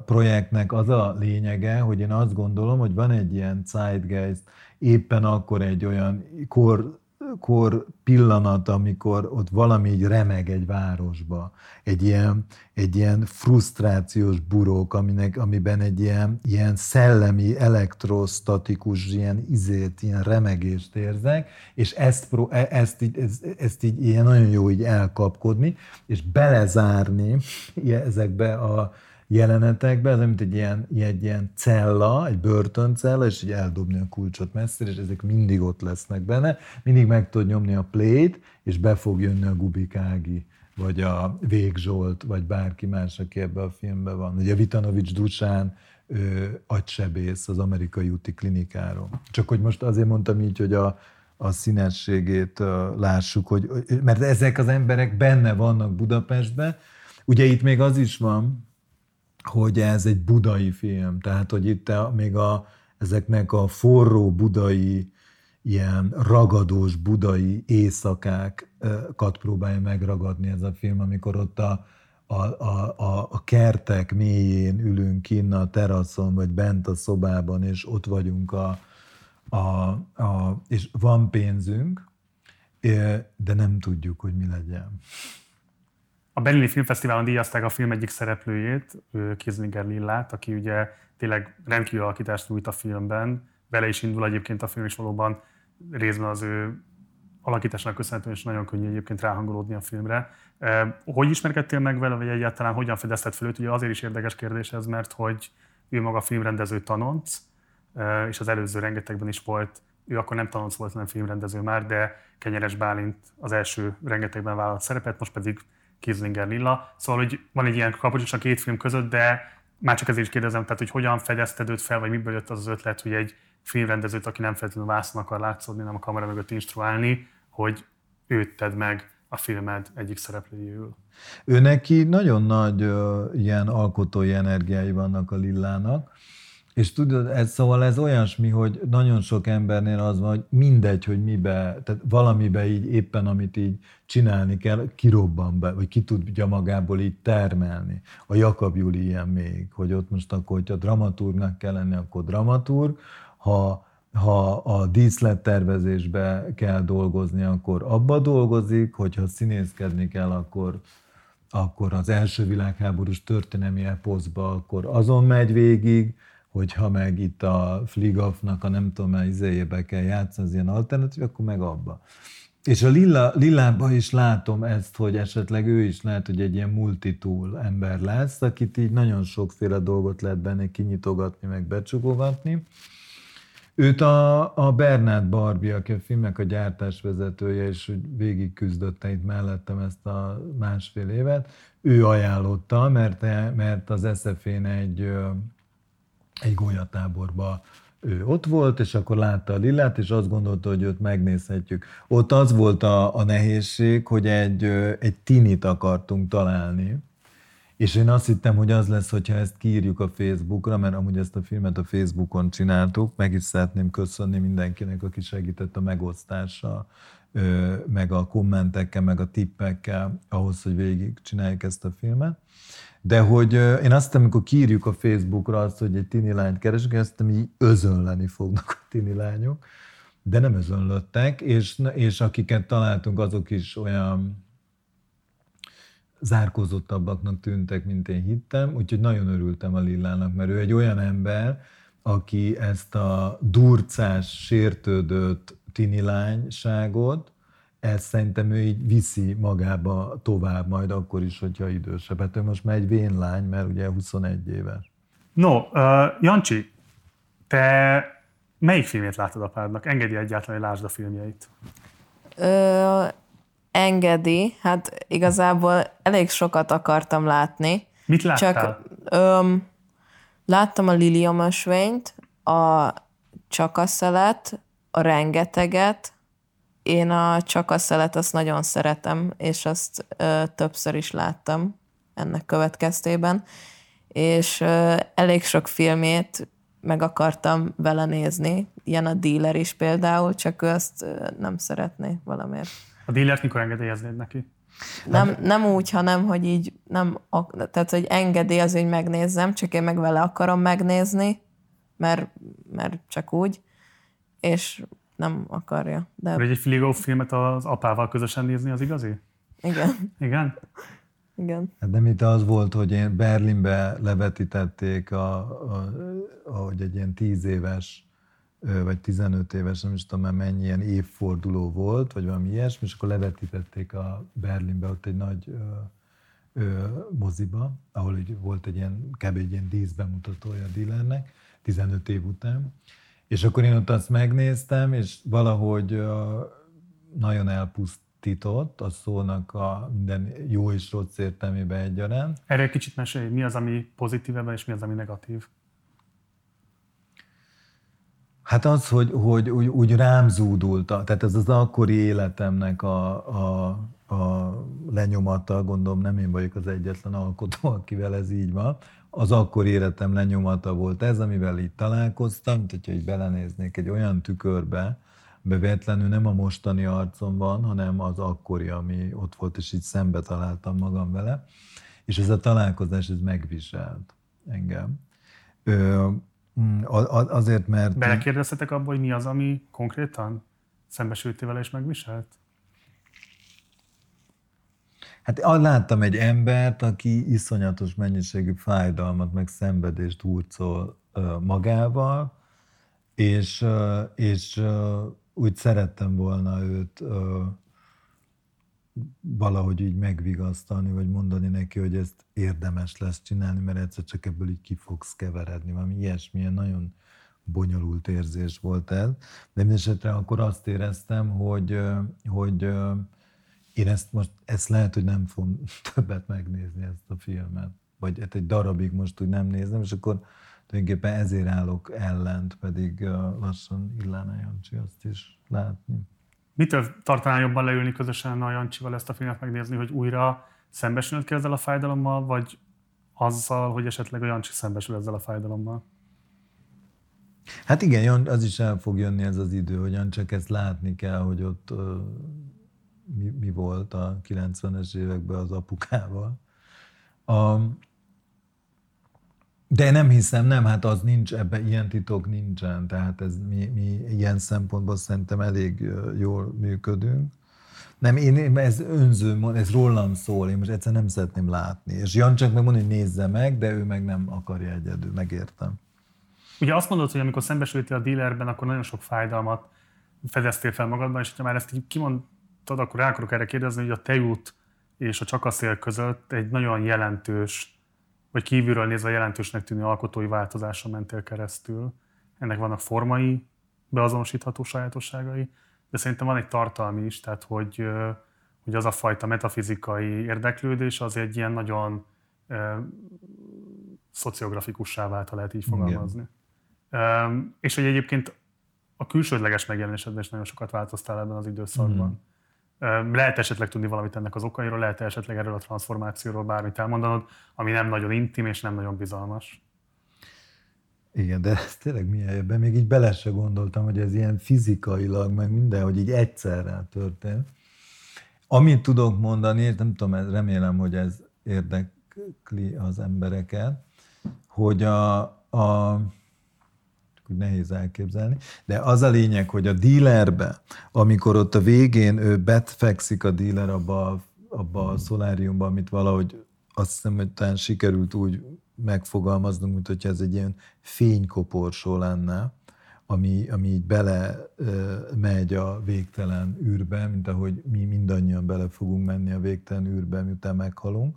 projektnek az a lényege, hogy én azt gondolom, hogy van egy ilyen zeitgeist, éppen akkor egy olyan kor kor pillanat, amikor ott valami így remeg egy városba, egy ilyen, egy ilyen frusztrációs burók, aminek, amiben egy ilyen, ilyen szellemi, elektrostatikus ilyen izét, ilyen remegést érzek, és ezt, e, ezt, így, ezt, ezt így ilyen nagyon jó így elkapkodni, és belezárni ezekbe a jelenetekben, ez mint egy ilyen, egy ilyen cella, egy börtöncella, és így eldobni a kulcsot messzire, és ezek mindig ott lesznek benne. Mindig meg tud nyomni a plét, és be fog jönni a Gubikági, vagy a Vég Zsolt, vagy bárki más, aki ebben a filmben van. Ugye Vitanovics Dusán, ő, agysebész az amerikai úti klinikáról. Csak hogy most azért mondtam így, hogy a, a színességét lássuk, hogy, mert ezek az emberek benne vannak Budapestben. Ugye itt még az is van, hogy ez egy budai film, tehát hogy itt még a, ezeknek a forró budai, ilyen ragadós budai éjszakákat próbálja megragadni ez a film, amikor ott a, a, a, a, a kertek mélyén ülünk kinn a teraszon, vagy bent a szobában, és ott vagyunk a, a, a és van pénzünk, de nem tudjuk, hogy mi legyen. A Berlini Filmfesztiválon díjazták a film egyik szereplőjét, Kieslinger Lillát, aki ugye tényleg rendkívül alakítást nyújt a filmben. Bele is indul egyébként a film, és valóban részben az ő alakításnak köszönhetően is nagyon könnyű egyébként ráhangolódni a filmre. Hogy ismerkedtél meg vele, vagy egyáltalán hogyan fedezted fel őt? Ugye azért is érdekes kérdés ez, mert hogy ő maga filmrendező tanonc, és az előző rengetegben is volt, ő akkor nem tanonc volt, hanem filmrendező már, de Kenyeres Bálint az első rengetegben vállalt szerepet, most pedig Kizlinger Lilla. Szóval, hogy van egy ilyen kapocs a két film között, de már csak ezért is kérdezem, tehát, hogy hogyan fedezted őt fel, vagy miből jött az az ötlet, hogy egy filmrendezőt, aki nem feltétlenül vászon akar látszódni, nem a kamera mögött instruálni, hogy őt tedd meg a filmed egyik szereplőjéül. Ő neki nagyon nagy ö, ilyen alkotói energiái vannak a Lillának, és tudod, ez, szóval ez olyasmi, hogy nagyon sok embernél az van, hogy mindegy, hogy mibe, tehát valamibe így éppen, amit így csinálni kell, kirobban be, vagy ki tudja magából így termelni. A Jakab Juli ilyen még, hogy ott most akkor, hogyha dramaturgnak kell lenni, akkor dramaturg, ha ha a díszlettervezésbe kell dolgozni, akkor abba dolgozik, hogyha színészkedni kell, akkor, akkor az első világháborús történelmi eposzba, akkor azon megy végig, hogyha meg itt a Fligafnak a nem tudom, izéjébe kell játszani, az ilyen alternatív, akkor meg abba. És a Lilla, Lillában is látom ezt, hogy esetleg ő is lehet, hogy egy ilyen multitool ember lesz, akit így nagyon sokféle dolgot lehet benne kinyitogatni, meg becsukogatni. Őt a, a Bernát Barbie, aki a filmek a gyártásvezetője, és végig küzdötte itt mellettem ezt a másfél évet, ő ajánlotta, mert, mert az SZF-én egy, egy golyatáborba ő ott volt, és akkor látta a Lillát, és azt gondolta, hogy őt megnézhetjük. Ott az volt a, a nehézség, hogy egy, egy tinit akartunk találni, és én azt hittem, hogy az lesz, hogyha ezt kiírjuk a Facebookra, mert amúgy ezt a filmet a Facebookon csináltuk, meg is szeretném köszönni mindenkinek, aki segített a megosztással, meg a kommentekkel, meg a tippekkel ahhoz, hogy végig csináljuk ezt a filmet. De hogy én azt hiszem, amikor kiírjuk a Facebookra azt, hogy egy tini lányt keresünk, azt hiszem, hogy özönleni fognak a tini lányok, de nem özönlöttek, és, és akiket találtunk, azok is olyan zárkózottabbaknak tűntek, mint én hittem, úgyhogy nagyon örültem a Lillának, mert ő egy olyan ember, aki ezt a durcás, sértődött tinilányságot, ezt szerintem ő így viszi magába tovább, majd akkor is, hogyha idősebb. Hát ő most már egy vénlány, mert ugye 21 éves. No, uh, Jancsi, te melyik filmét látod apádnak? Engedi egyáltalán, hogy lásd a filmjeit? Ö, engedi, hát igazából elég sokat akartam látni. Mit láttál? Csak öm, láttam a liliomösvényt, a csakaszelet, a rengeteget. Én a csakaszelet azt nagyon szeretem, és azt ö, többször is láttam ennek következtében. És ö, elég sok filmét meg akartam vele nézni, ilyen a dealer is például, csak ő azt ö, nem szeretné valamiért. A dílert mikor engedélyeznéd neki? Nem, nem úgy, hanem, hogy így nem, tehát, hogy engedély az, hogy megnézzem, csak én meg vele akarom megnézni, mert, mert csak úgy, és nem akarja. De... Vagy egy Fligo filmet az apával közösen nézni, az igazi? Igen. Igen? Igen. Hát nem itt az volt, hogy én Berlinbe levetítették, a, a, ahogy egy ilyen tíz éves vagy 15 éves, nem is tudom már mennyi ilyen évforduló volt, vagy valami ilyesmi, és akkor levetítették a Berlinbe ott egy nagy ö, ö, moziba, ahol így volt egy ilyen, kb. egy ilyen díszbemutatója a Dillernek, 15 év után. És akkor én ott azt megnéztem, és valahogy nagyon elpusztított a szónak a minden jó és rossz értelmében egyaránt. Erre egy kicsit mesélj, mi az, ami pozitív ebben, és mi az, ami negatív? Hát az, hogy, hogy úgy, úgy rám zúdult, tehát ez az akkori életemnek a, a, a lenyomata, gondolom nem én vagyok az egyetlen alkotó, akivel ez így van, az akkori életem lenyomata volt ez, amivel itt találkoztam, mint hogyha így belenéznék egy olyan tükörbe, bevetlenül nem a mostani arcom van, hanem az akkori, ami ott volt, és így szembe találtam magam vele. És ez a találkozás, ez megviselt engem. Ö, Mm, azért, mert... Belekérdeztetek abba, hogy mi az, ami konkrétan szembesültél vele és megviselt? Hát láttam egy embert, aki iszonyatos mennyiségű fájdalmat, meg szenvedést hurcol magával, és, és úgy szerettem volna őt valahogy így megvigasztalni, vagy mondani neki, hogy ezt érdemes lesz csinálni, mert egyszer csak ebből így ki fogsz keveredni, valami ilyesmilyen nagyon bonyolult érzés volt ez. De mindesetre akkor azt éreztem, hogy, hogy én ezt most, ezt lehet, hogy nem fogom többet megnézni ezt a filmet. Vagy hát egy darabig most úgy nem nézem, és akkor tulajdonképpen ezért állok ellent, pedig lassan Illána Jancsi azt is látni. Mitől tartanál jobban leülni közösen a Jancsival ezt a filmet megnézni, hogy újra szembesülnöd kell ezzel a fájdalommal, vagy azzal, hogy esetleg a Jancsi szembesül ezzel a fájdalommal? Hát igen, az is el fog jönni ez az idő, hogy csak ezt látni kell, hogy ott mi, mi volt a 90-es években az apukával. A, de nem hiszem, nem, hát az nincs, ebben ilyen titok nincsen, tehát ez mi, mi ilyen szempontból szerintem elég jól működünk. Nem, én, ez önző, ez rólam szól, én most egyszer nem szeretném látni. És Jan csak megmondja, hogy nézze meg, de ő meg nem akarja egyedül, megértem. Ugye azt mondod, hogy amikor szembesültél a dealerben, akkor nagyon sok fájdalmat fedeztél fel magadban, és ha már ezt így kimondtad, akkor rá akarok erre kérdezni, hogy a tejút és a csakaszél között egy nagyon jelentős, vagy kívülről nézve jelentősnek tűnő alkotói változáson mentél keresztül. Ennek vannak formai, beazonosítható sajátosságai, de szerintem van egy tartalmi is, tehát hogy, hogy az a fajta metafizikai érdeklődés az egy ilyen nagyon szociográfikussá vált, ha lehet így fogalmazni. Igen. És hogy egyébként a külsődleges megjelenésedben is nagyon sokat változtál ebben az időszakban. Mm. Lehet esetleg tudni valamit ennek az okairól, lehet esetleg erről a transformációról bármit elmondanod, ami nem nagyon intim és nem nagyon bizalmas. Igen, de ez tényleg milyen ebben még így bele se gondoltam, hogy ez ilyen fizikailag, meg minden, hogy így egyszerre történt. Amit tudok mondani, nem tudom, remélem, hogy ez érdekli az embereket, hogy a, a úgy nehéz elképzelni. De az a lényeg, hogy a dealerbe, amikor ott a végén ő betfekszik a dealer abba, abba a szoláriumba, amit valahogy azt hiszem, hogy talán sikerült úgy megfogalmaznunk, mint hogyha ez egy ilyen fénykoporsó lenne, ami, ami így bele megy a végtelen űrbe, mint ahogy mi mindannyian bele fogunk menni a végtelen űrbe, miután meghalunk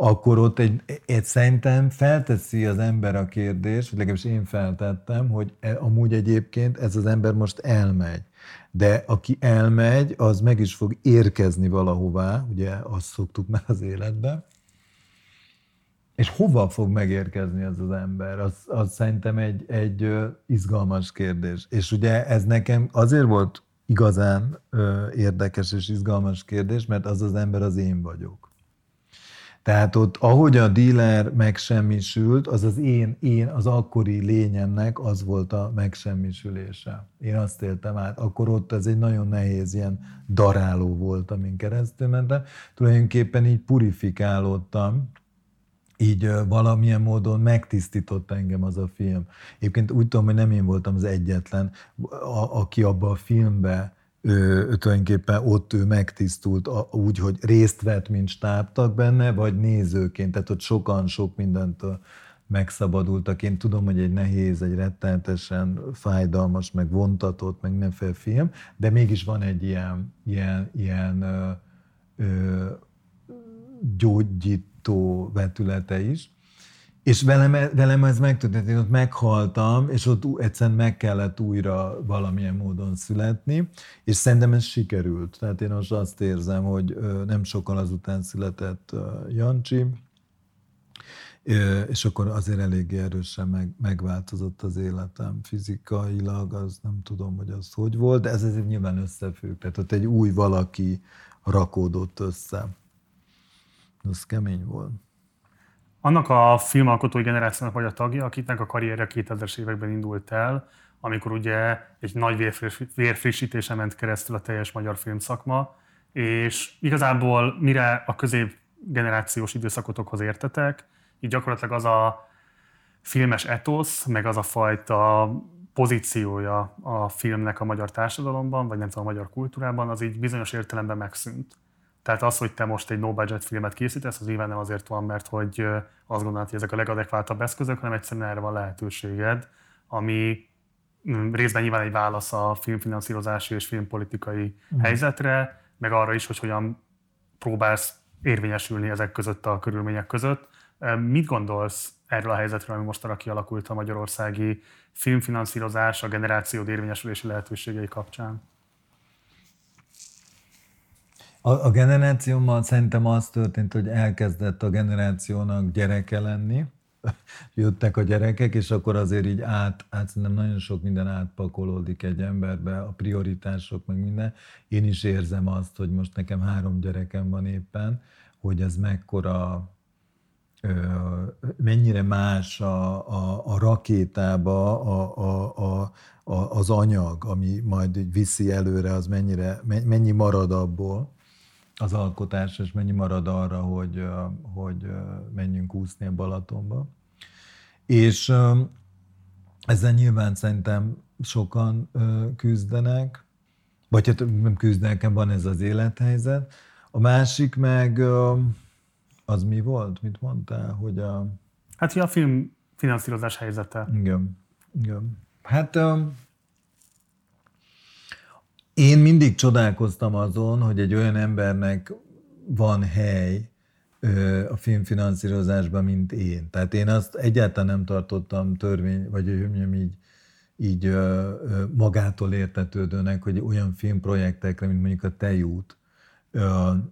akkor ott egy, egy szerintem felteszi az ember a kérdést, vagy legalábbis én feltettem, hogy e, amúgy egyébként ez az ember most elmegy. De aki elmegy, az meg is fog érkezni valahová, ugye azt szoktuk meg az életben, és hova fog megérkezni az az ember? Az, az szerintem egy, egy izgalmas kérdés. És ugye ez nekem azért volt igazán érdekes és izgalmas kérdés, mert az az ember az én vagyok. Tehát ott, ahogy a dealer megsemmisült, az az én, én, az akkori lényemnek az volt a megsemmisülése. Én azt éltem át. Akkor ott ez egy nagyon nehéz ilyen daráló volt, amin keresztül mentem. Tulajdonképpen így purifikálódtam, így valamilyen módon megtisztított engem az a film. Egyébként úgy tudom, hogy nem én voltam az egyetlen, a, aki abba a filmbe ő, tulajdonképpen ott ő megtisztult úgy, hogy részt vett, mint stábtag benne, vagy nézőként, tehát ott sokan sok mindent megszabadultak. Én tudom, hogy egy nehéz, egy rettenetesen fájdalmas, meg vontatott, meg mindenféle film, de mégis van egy ilyen, ilyen, ilyen ö, ö, gyógyító vetülete is. És velem, velem ez megtörtént, én ott meghaltam, és ott egyszerűen meg kellett újra valamilyen módon születni, és szerintem ez sikerült. Tehát én most azt érzem, hogy nem sokkal azután született Jancsi, és akkor azért eléggé erősen meg, megváltozott az életem fizikailag, az nem tudom, hogy az hogy volt, de ez azért nyilván összefügg. Tehát ott egy új valaki rakódott össze. Az kemény volt annak a filmalkotói generációnak vagy a tagja, akiknek a karrierje 2000-es években indult el, amikor ugye egy nagy vérfrissítése ment keresztül a teljes magyar filmszakma, és igazából mire a közép generációs időszakotokhoz értetek, így gyakorlatilag az a filmes etosz, meg az a fajta pozíciója a filmnek a magyar társadalomban, vagy nem tudom, a magyar kultúrában, az így bizonyos értelemben megszűnt. Tehát az, hogy te most egy no-budget filmet készítesz, az nyilván nem azért van, mert hogy azt gondolod, hogy ezek a legadekváltabb eszközök, hanem egyszerűen erre van lehetőséged, ami mm, részben nyilván egy válasz a filmfinanszírozási és filmpolitikai mm. helyzetre, meg arra is, hogy hogyan próbálsz érvényesülni ezek között a körülmények között. Mit gondolsz erről a helyzetről, ami mostanra kialakult a magyarországi filmfinanszírozás, a generáció érvényesülési lehetőségei kapcsán? A, a generációmmal szerintem az történt, hogy elkezdett a generációnak gyereke lenni, jöttek a gyerekek, és akkor azért így át, át szerintem nagyon sok minden átpakolódik egy emberbe, a prioritások, meg minden. Én is érzem azt, hogy most nekem három gyerekem van éppen, hogy ez mekkora, mennyire más a, a, a rakétába a, a, a, a, az anyag, ami majd viszi előre, az mennyire, mennyi marad abból az alkotás, és mennyi marad arra, hogy, hogy menjünk úszni a Balatonba. És ezzel nyilván szerintem sokan küzdenek, vagy hát nem küzdenek, van ez az élethelyzet. A másik meg, az mi volt? Mit mondtál? Hogy a... Hát, hogy a film finanszírozás helyzete. Igen. Igen. Hát én mindig csodálkoztam azon, hogy egy olyan embernek van hely a filmfinanszírozásban, mint én. Tehát én azt egyáltalán nem tartottam törvény, vagy hogy mondjam így, így magától értetődőnek, hogy olyan filmprojektekre, mint mondjuk a Tejút,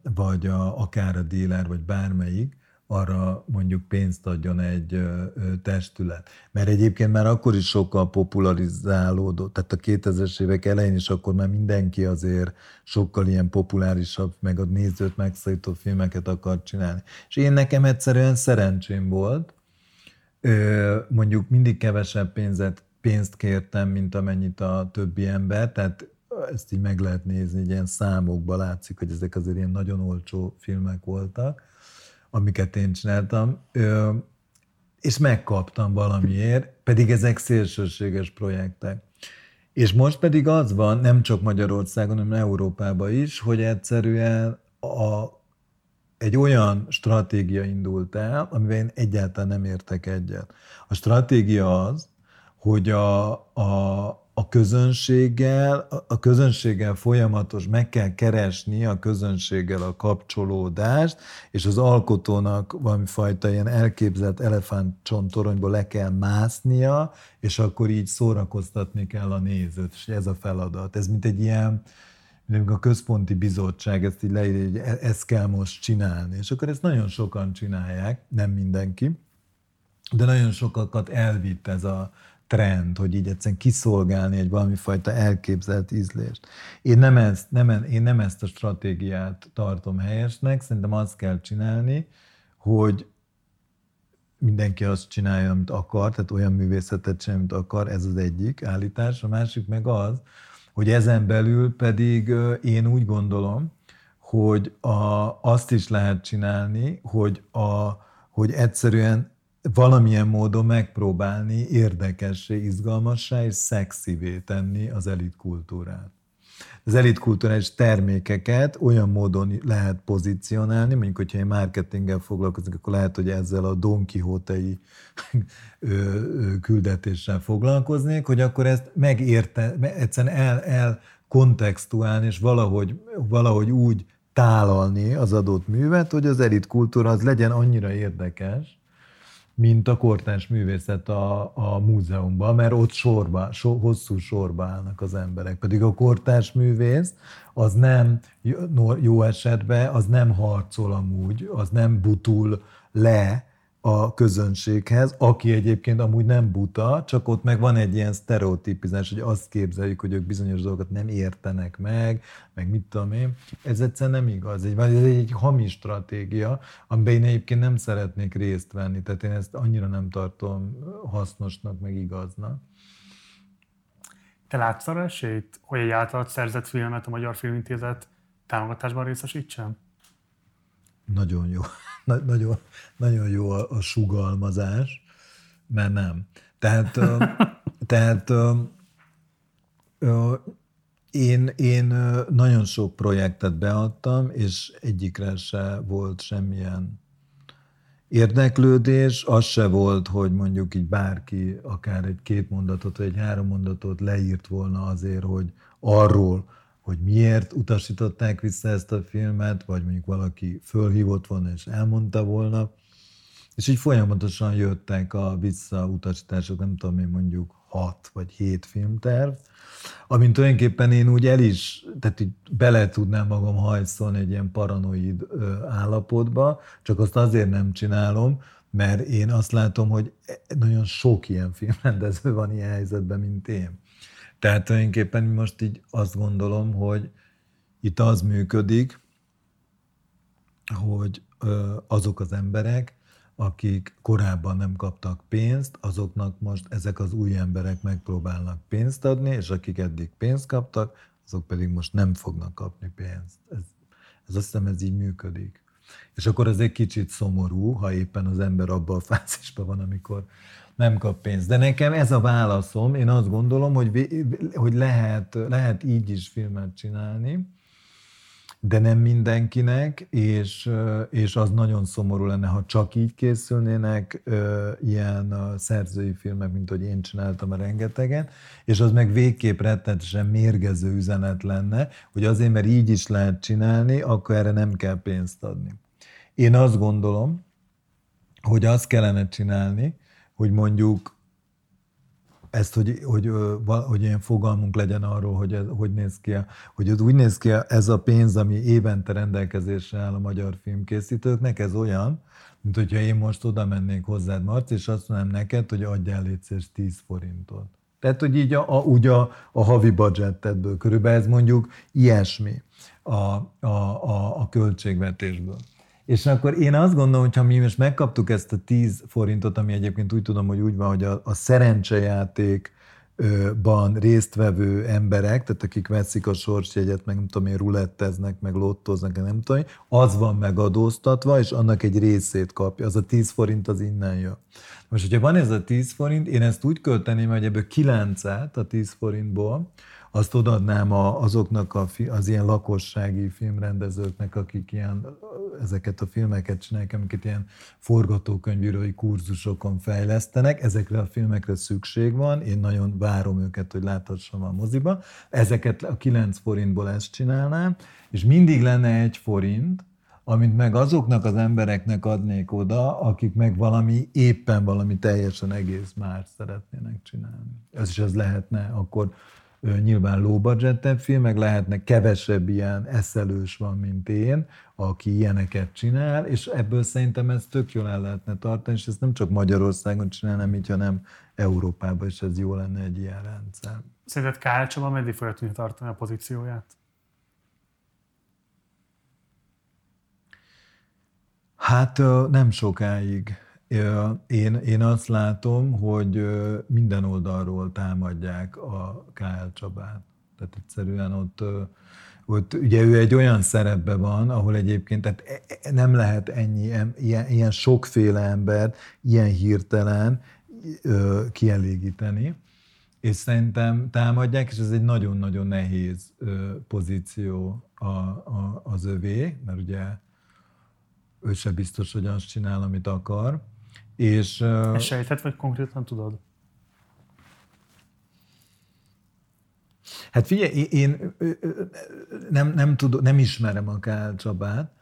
vagy a, akár a Díler, vagy bármelyik, arra mondjuk pénzt adjon egy testület. Mert egyébként már akkor is sokkal popularizálódott, tehát a 2000-es évek elején is akkor már mindenki azért sokkal ilyen populárisabb, meg a nézőt megszólító filmeket akar csinálni. És én nekem egyszerűen szerencsém volt, mondjuk mindig kevesebb pénzet, pénzt kértem, mint amennyit a többi ember, tehát ezt így meg lehet nézni, ilyen számokba látszik, hogy ezek azért ilyen nagyon olcsó filmek voltak, amiket én csináltam, és megkaptam valamiért, pedig ezek szélsőséges projektek. És most pedig az van, nem csak Magyarországon, hanem Európában is, hogy egyszerűen a, egy olyan stratégia indult el, amivel én egyáltalán nem értek egyet. A stratégia az, hogy a, a, a közönséggel, a közönséggel folyamatos, meg kell keresni a közönséggel a kapcsolódást, és az alkotónak valami fajta ilyen elképzelt elefántcsontoronyból le kell másznia, és akkor így szórakoztatni kell a nézőt, és ez a feladat. Ez mint egy ilyen, mint a központi bizottság ezt így leírja, hogy e- ezt kell most csinálni. És akkor ezt nagyon sokan csinálják, nem mindenki, de nagyon sokakat elvitt ez a trend, hogy így egyszerűen kiszolgálni egy valami fajta elképzelt ízlést. Én nem, ezt, nem, én nem ezt a stratégiát tartom helyesnek, szerintem azt kell csinálni, hogy mindenki azt csinálja, amit akar, tehát olyan művészetet sem, amit akar, ez az egyik állítás. A másik meg az, hogy ezen belül pedig én úgy gondolom, hogy a, azt is lehet csinálni, hogy, a, hogy egyszerűen valamilyen módon megpróbálni érdekessé, izgalmassá és szexivé tenni az elitkultúrát. Az elitkulturális termékeket olyan módon lehet pozícionálni, mondjuk, hogyha én marketinggel foglalkozok, akkor lehet, hogy ezzel a Don Quixote-i küldetéssel foglalkoznék, hogy akkor ezt megérte, egyszerűen el, el kontextuálni, és valahogy, valahogy úgy tálalni az adott művet, hogy az elitkultúra az legyen annyira érdekes, mint a kortárs művészet a, a múzeumban, mert ott sorba, so, hosszú sorba állnak az emberek. Pedig a kortárs művész az nem, jó esetben, az nem harcol amúgy, az nem butul le a közönséghez, aki egyébként amúgy nem buta, csak ott meg van egy ilyen sztereotípizás, hogy azt képzeljük, hogy ők bizonyos dolgokat nem értenek meg, meg mit tudom én. Ez egyszerűen nem igaz. Ez egy, ez egy hamis stratégia, amiben én egyébként nem szeretnék részt venni. Tehát én ezt annyira nem tartom hasznosnak, meg igaznak. Te látsz arra esélyt, hogy egy általad szerzett filmet a Magyar Filmintézet támogatásban részesítsen? Nagyon jó na, nagyon, nagyon jó a, a sugalmazás, mert nem. Tehát, tehát én, én nagyon sok projektet beadtam, és egyikre se volt semmilyen érdeklődés, az se volt, hogy mondjuk így bárki akár egy két mondatot, vagy egy három mondatot leírt volna azért, hogy arról, hogy miért utasították vissza ezt a filmet, vagy mondjuk valaki fölhívott volna és elmondta volna. És így folyamatosan jöttek a visszautasítások, nem tudom én mondjuk hat vagy hét filmterv, amint tulajdonképpen én úgy el is, tehát így bele tudnám magam hajszolni egy ilyen paranoid állapotba, csak azt azért nem csinálom, mert én azt látom, hogy nagyon sok ilyen filmrendező van ilyen helyzetben, mint én. Tehát tulajdonképpen most így azt gondolom, hogy itt az működik, hogy azok az emberek, akik korábban nem kaptak pénzt, azoknak most ezek az új emberek megpróbálnak pénzt adni, és akik eddig pénzt kaptak, azok pedig most nem fognak kapni pénzt. Ez, ez azt hiszem, ez így működik. És akkor ez egy kicsit szomorú, ha éppen az ember abban a fázisban van, amikor nem kap pénzt. De nekem ez a válaszom, én azt gondolom, hogy, hogy lehet, lehet így is filmet csinálni, de nem mindenkinek, és, és az nagyon szomorú lenne, ha csak így készülnének ilyen szerzői filmek, mint hogy én csináltam a rengetegen, és az meg végképp rettenetesen mérgező üzenet lenne, hogy azért, mert így is lehet csinálni, akkor erre nem kell pénzt adni. Én azt gondolom, hogy azt kellene csinálni, hogy mondjuk ezt, hogy, hogy, hogy ilyen fogalmunk legyen arról, hogy ez, hogy néz ki, hogy ez úgy néz ki ez a pénz, ami évente rendelkezésre áll a magyar filmkészítőknek, ez olyan, mint hogyha én most oda mennék hozzád, Marci, és azt mondanám neked, hogy adjál létszés 10 forintot. Tehát, hogy így a, a, úgy a, a havi budgetedből körülbelül ez mondjuk ilyesmi a, a, a, a költségvetésből. És akkor én azt gondolom, hogy ha mi most megkaptuk ezt a 10 forintot, ami egyébként úgy tudom, hogy úgy van, hogy a, a szerencsejáték résztvevő emberek, tehát akik veszik a sorsjegyet, meg nem tudom én, ruletteznek, meg lottoznak, nem tudom, az van megadóztatva, és annak egy részét kapja. Az a 10 forint az innen jön. Most, hogyha van ez a 10 forint, én ezt úgy költeném, hogy ebből 9-et a 10 forintból, azt odaadnám a, azoknak a, az ilyen lakossági filmrendezőknek, akik ilyen, ezeket a filmeket csinálják, amiket ilyen forgatókönyvírói kurzusokon fejlesztenek. Ezekre a filmekre szükség van, én nagyon várom őket, hogy láthassam a moziba. Ezeket a 9 forintból ezt csinálnám, és mindig lenne egy forint, amit meg azoknak az embereknek adnék oda, akik meg valami, éppen valami teljesen egész más szeretnének csinálni. Ez is ez lehetne akkor nyilván low budget filmek, lehetnek kevesebb ilyen eszelős van, mint én, aki ilyeneket csinál, és ebből szerintem ez tök jól el lehetne tartani, és ezt nem csak Magyarországon csinálnám így, hanem Európában is ez jó lenne egy ilyen rendszer. Szerinted Kál Csaba meddig fogja tudni tartani a pozícióját? Hát nem sokáig. Én, én azt látom, hogy minden oldalról támadják a KL Csabát. Tehát egyszerűen ott, ott ugye ő egy olyan szerepben van, ahol egyébként tehát e, e, nem lehet ennyi, ilyen, ilyen sokféle embert ilyen hirtelen kielégíteni, és szerintem támadják, és ez egy nagyon-nagyon nehéz pozíció a, a, az övé, mert ugye ő se biztos, hogy azt csinál, amit akar. És, Ezt sejtett, vagy konkrétan tudod? Hát figyelj, én nem, nem, tudom, nem ismerem a Kál Csabát,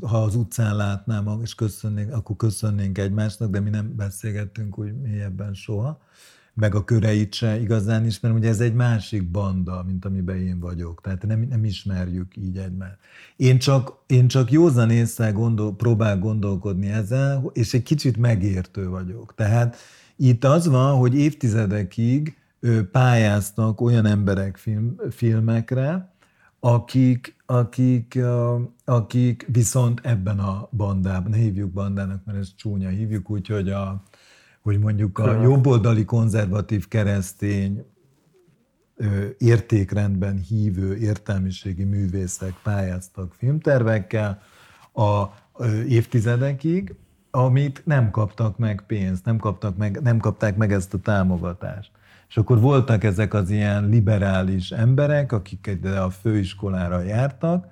ha az utcán látnám, és köszönnénk, akkor köszönnénk egymásnak, de mi nem beszélgettünk úgy mélyebben soha meg a köreit se igazán ismerem, ugye ez egy másik banda, mint amiben én vagyok, tehát nem, nem ismerjük így egymást. Én csak, én csak józan észre gondol, próbál gondolkodni ezzel, és egy kicsit megértő vagyok. Tehát itt az van, hogy évtizedekig pályáztak olyan emberek film, filmekre, akik, akik, akik viszont ebben a bandában, ne hívjuk bandának, mert ez csúnya, hívjuk úgy, hogy a, hogy mondjuk a jobboldali konzervatív keresztény értékrendben hívő értelmiségi művészek pályáztak filmtervekkel a évtizedekig, amit nem kaptak meg pénzt, nem, kaptak meg, nem kapták meg ezt a támogatást. És akkor voltak ezek az ilyen liberális emberek, akik a főiskolára jártak,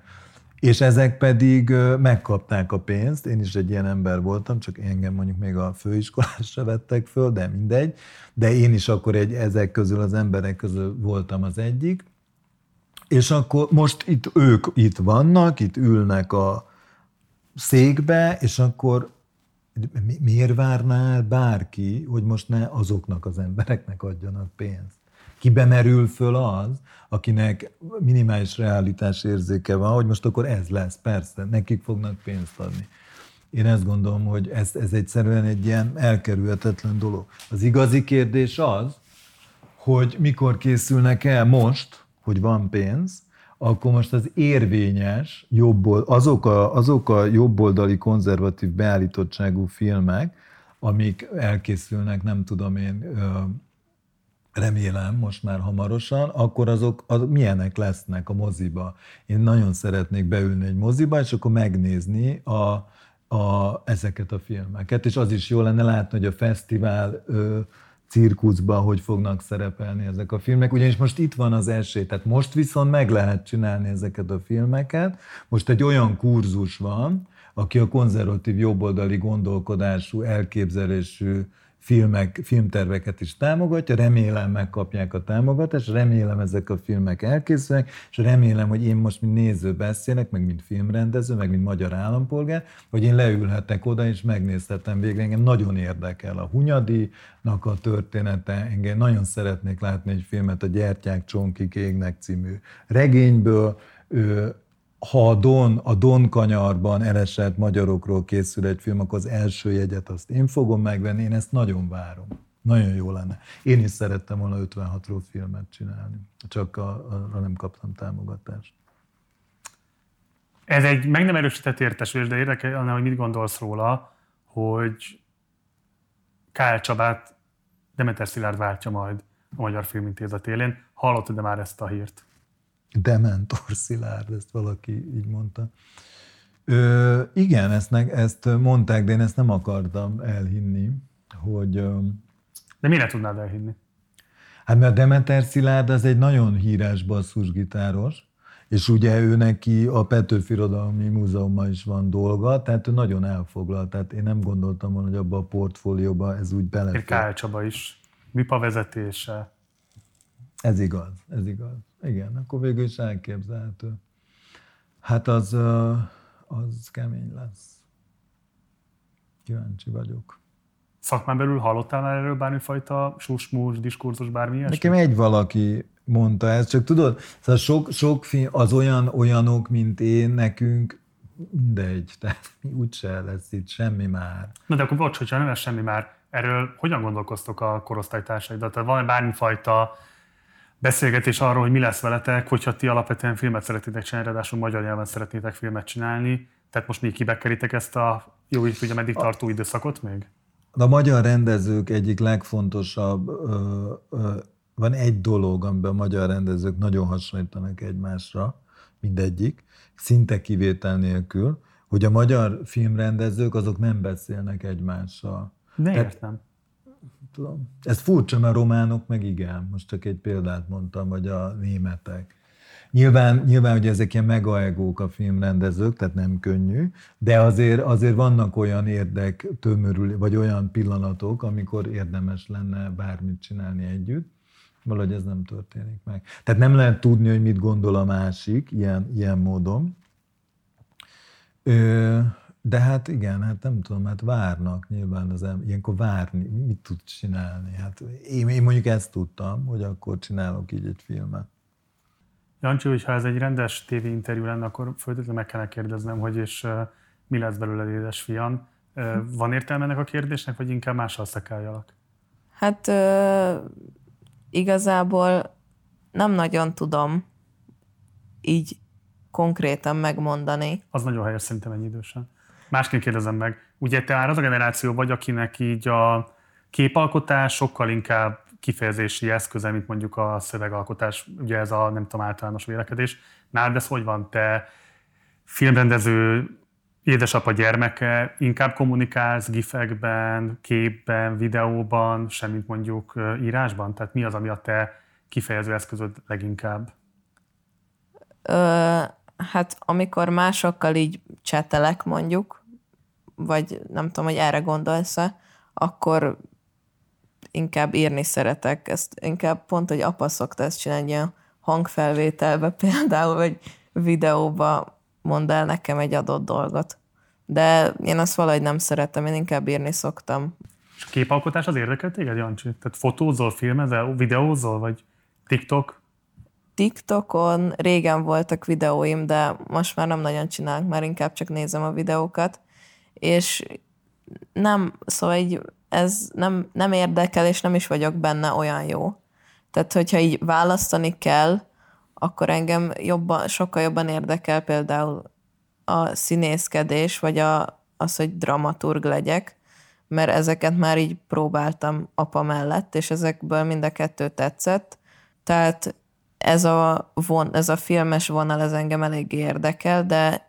és ezek pedig megkapták a pénzt, én is egy ilyen ember voltam, csak engem mondjuk még a főiskolás se vettek föl, de mindegy, de én is akkor egy, ezek közül az emberek közül voltam az egyik, és akkor most itt ők itt vannak, itt ülnek a székbe, és akkor miért várnál bárki, hogy most ne azoknak az embereknek adjanak pénzt? Kibe merül föl az, akinek minimális realitás érzéke van, hogy most akkor ez lesz, persze, nekik fognak pénzt adni. Én ezt gondolom, hogy ez, ez egyszerűen egy ilyen elkerülhetetlen dolog. Az igazi kérdés az, hogy mikor készülnek el most, hogy van pénz, akkor most az érvényes, jobbold, azok, a, azok a jobboldali konzervatív beállítottságú filmek, amik elkészülnek, nem tudom én, remélem most már hamarosan, akkor azok az, milyenek lesznek a moziba. Én nagyon szeretnék beülni egy moziba, és akkor megnézni a, a, ezeket a filmeket, és az is jó lenne látni, hogy a fesztivál ö, cirkuszban hogy fognak szerepelni ezek a filmek, ugyanis most itt van az esély, tehát most viszont meg lehet csinálni ezeket a filmeket. Most egy olyan kurzus van, aki a konzervatív jobboldali gondolkodású, elképzelésű filmek, filmterveket is támogatja, remélem megkapják a támogatást, remélem ezek a filmek elkészülnek, és remélem, hogy én most, mint néző beszélek, meg mint filmrendező, meg mint magyar állampolgár, hogy én leülhetek oda, és megnézhetem végre. Engem nagyon érdekel a Hunyadinak a története, engem nagyon szeretnék látni egy filmet a Gyertyák csonkik égnek című regényből, ha a Don, a Don kanyarban elesett magyarokról készül egy film, akkor az első jegyet azt én fogom megvenni, én ezt nagyon várom. Nagyon jó lenne. Én is szerettem volna 56-ról filmet csinálni, csak arra nem kaptam támogatást. Ez egy meg nem erősített értesülés, de érdekel, hogy mit gondolsz róla, hogy Kál Csabát Demeter Szilárd váltja majd a Magyar Filmintézet élén. Hallottad-e már ezt a hírt? Dementor Szilárd, ezt valaki így mondta. Ö, igen, ezt, ezt mondták, de én ezt nem akartam elhinni, hogy... De mire tudnád elhinni? Hát mert a Demeter Szilárd az egy nagyon híres basszusgitáros, és ugye ő neki a Petőfi Irodalmi Múzeumban is van dolga, tehát ő nagyon elfoglalt, tehát én nem gondoltam volna, hogy abba a portfólióba ez úgy belefér. Kál Csaba is, MIPA vezetése. Ez igaz, ez igaz. Igen, akkor végül is elképzelhető. Hát az, az kemény lesz. Kíváncsi vagyok. Szakmán belül hallottál már erről bármifajta susmus, diskurzus, bármi ilyesmi? Nekem egy valaki mondta ezt, csak tudod, szóval sok, sok film, az olyan olyanok, mint én, nekünk mindegy, tehát úgyse lesz itt semmi már. Na de akkor bocs, hogyha nem lesz semmi már, erről hogyan gondolkoztok a korosztálytársaidat? Tehát van bármifajta beszélgetés arról, hogy mi lesz veletek, hogyha ti alapvetően filmet szeretnétek csinálni, ráadásul magyar nyelven szeretnétek filmet csinálni. Tehát most még kibekeritek ezt a jó, így ugye meddig tartó időszakot még? A magyar rendezők egyik legfontosabb, ö, ö, van egy dolog, amiben a magyar rendezők nagyon hasonlítanak egymásra, mindegyik, szinte kivétel nélkül, hogy a magyar filmrendezők azok nem beszélnek egymással. Miért nem? Tudom. Ez furcsa, mert a románok meg igen. Most csak egy példát mondtam, vagy a németek. Nyilván, nyilván hogy ezek ilyen megaegók a filmrendezők, tehát nem könnyű, de azért, azért vannak olyan érdek tömörül, vagy olyan pillanatok, amikor érdemes lenne bármit csinálni együtt. Valahogy ez nem történik meg. Tehát nem lehet tudni, hogy mit gondol a másik ilyen, ilyen módon. Ö, de hát igen, hát nem tudom, hát várnak nyilván az ember, ilyenkor várni, mit tud csinálni? Hát én, én mondjuk ezt tudtam, hogy akkor csinálok így egy filmet. Jancsi, hogyha ez egy rendes interjú lenne, akkor föltétlenül meg kellene kérdeznem, hogy és mi lesz belőle, édes fiam. Uh, van értelme ennek a kérdésnek, vagy inkább mással szekáljalak? Hát igazából nem nagyon tudom így konkrétan megmondani. Az nagyon helyes szerintem ennyi idősen. Másként kérdezem meg, ugye te már az a generáció vagy, akinek így a képalkotás sokkal inkább kifejezési eszköze, mint mondjuk a szövegalkotás, ugye ez a nem tudom általános vélekedés. Nálad ez hogy van? Te filmrendező édesapa gyermeke, inkább kommunikálsz gifekben, képben, videóban, semmint mondjuk írásban? Tehát mi az, ami a te kifejező eszközöd leginkább? Ö, hát amikor másokkal így csetelek mondjuk, vagy nem tudom, hogy erre gondolsz-e, akkor inkább írni szeretek. Ezt inkább pont, hogy apa szokta ezt csinálni, a hangfelvételbe például, vagy videóba mond el nekem egy adott dolgot. De én azt valahogy nem szeretem, én inkább írni szoktam. És a képalkotás az érdekel téged, Jancsi? Tehát fotózol, filmezel, videózol, vagy TikTok? TikTokon régen voltak videóim, de most már nem nagyon csinálok, már inkább csak nézem a videókat, és nem, szóval így ez nem, nem érdekel, és nem is vagyok benne olyan jó. Tehát, hogyha így választani kell, akkor engem jobban, sokkal jobban érdekel például a színészkedés, vagy a, az, hogy dramaturg legyek, mert ezeket már így próbáltam apa mellett, és ezekből mind a kettő tetszett. Tehát ez a, von, ez a filmes vonal, ez engem elég érdekel, de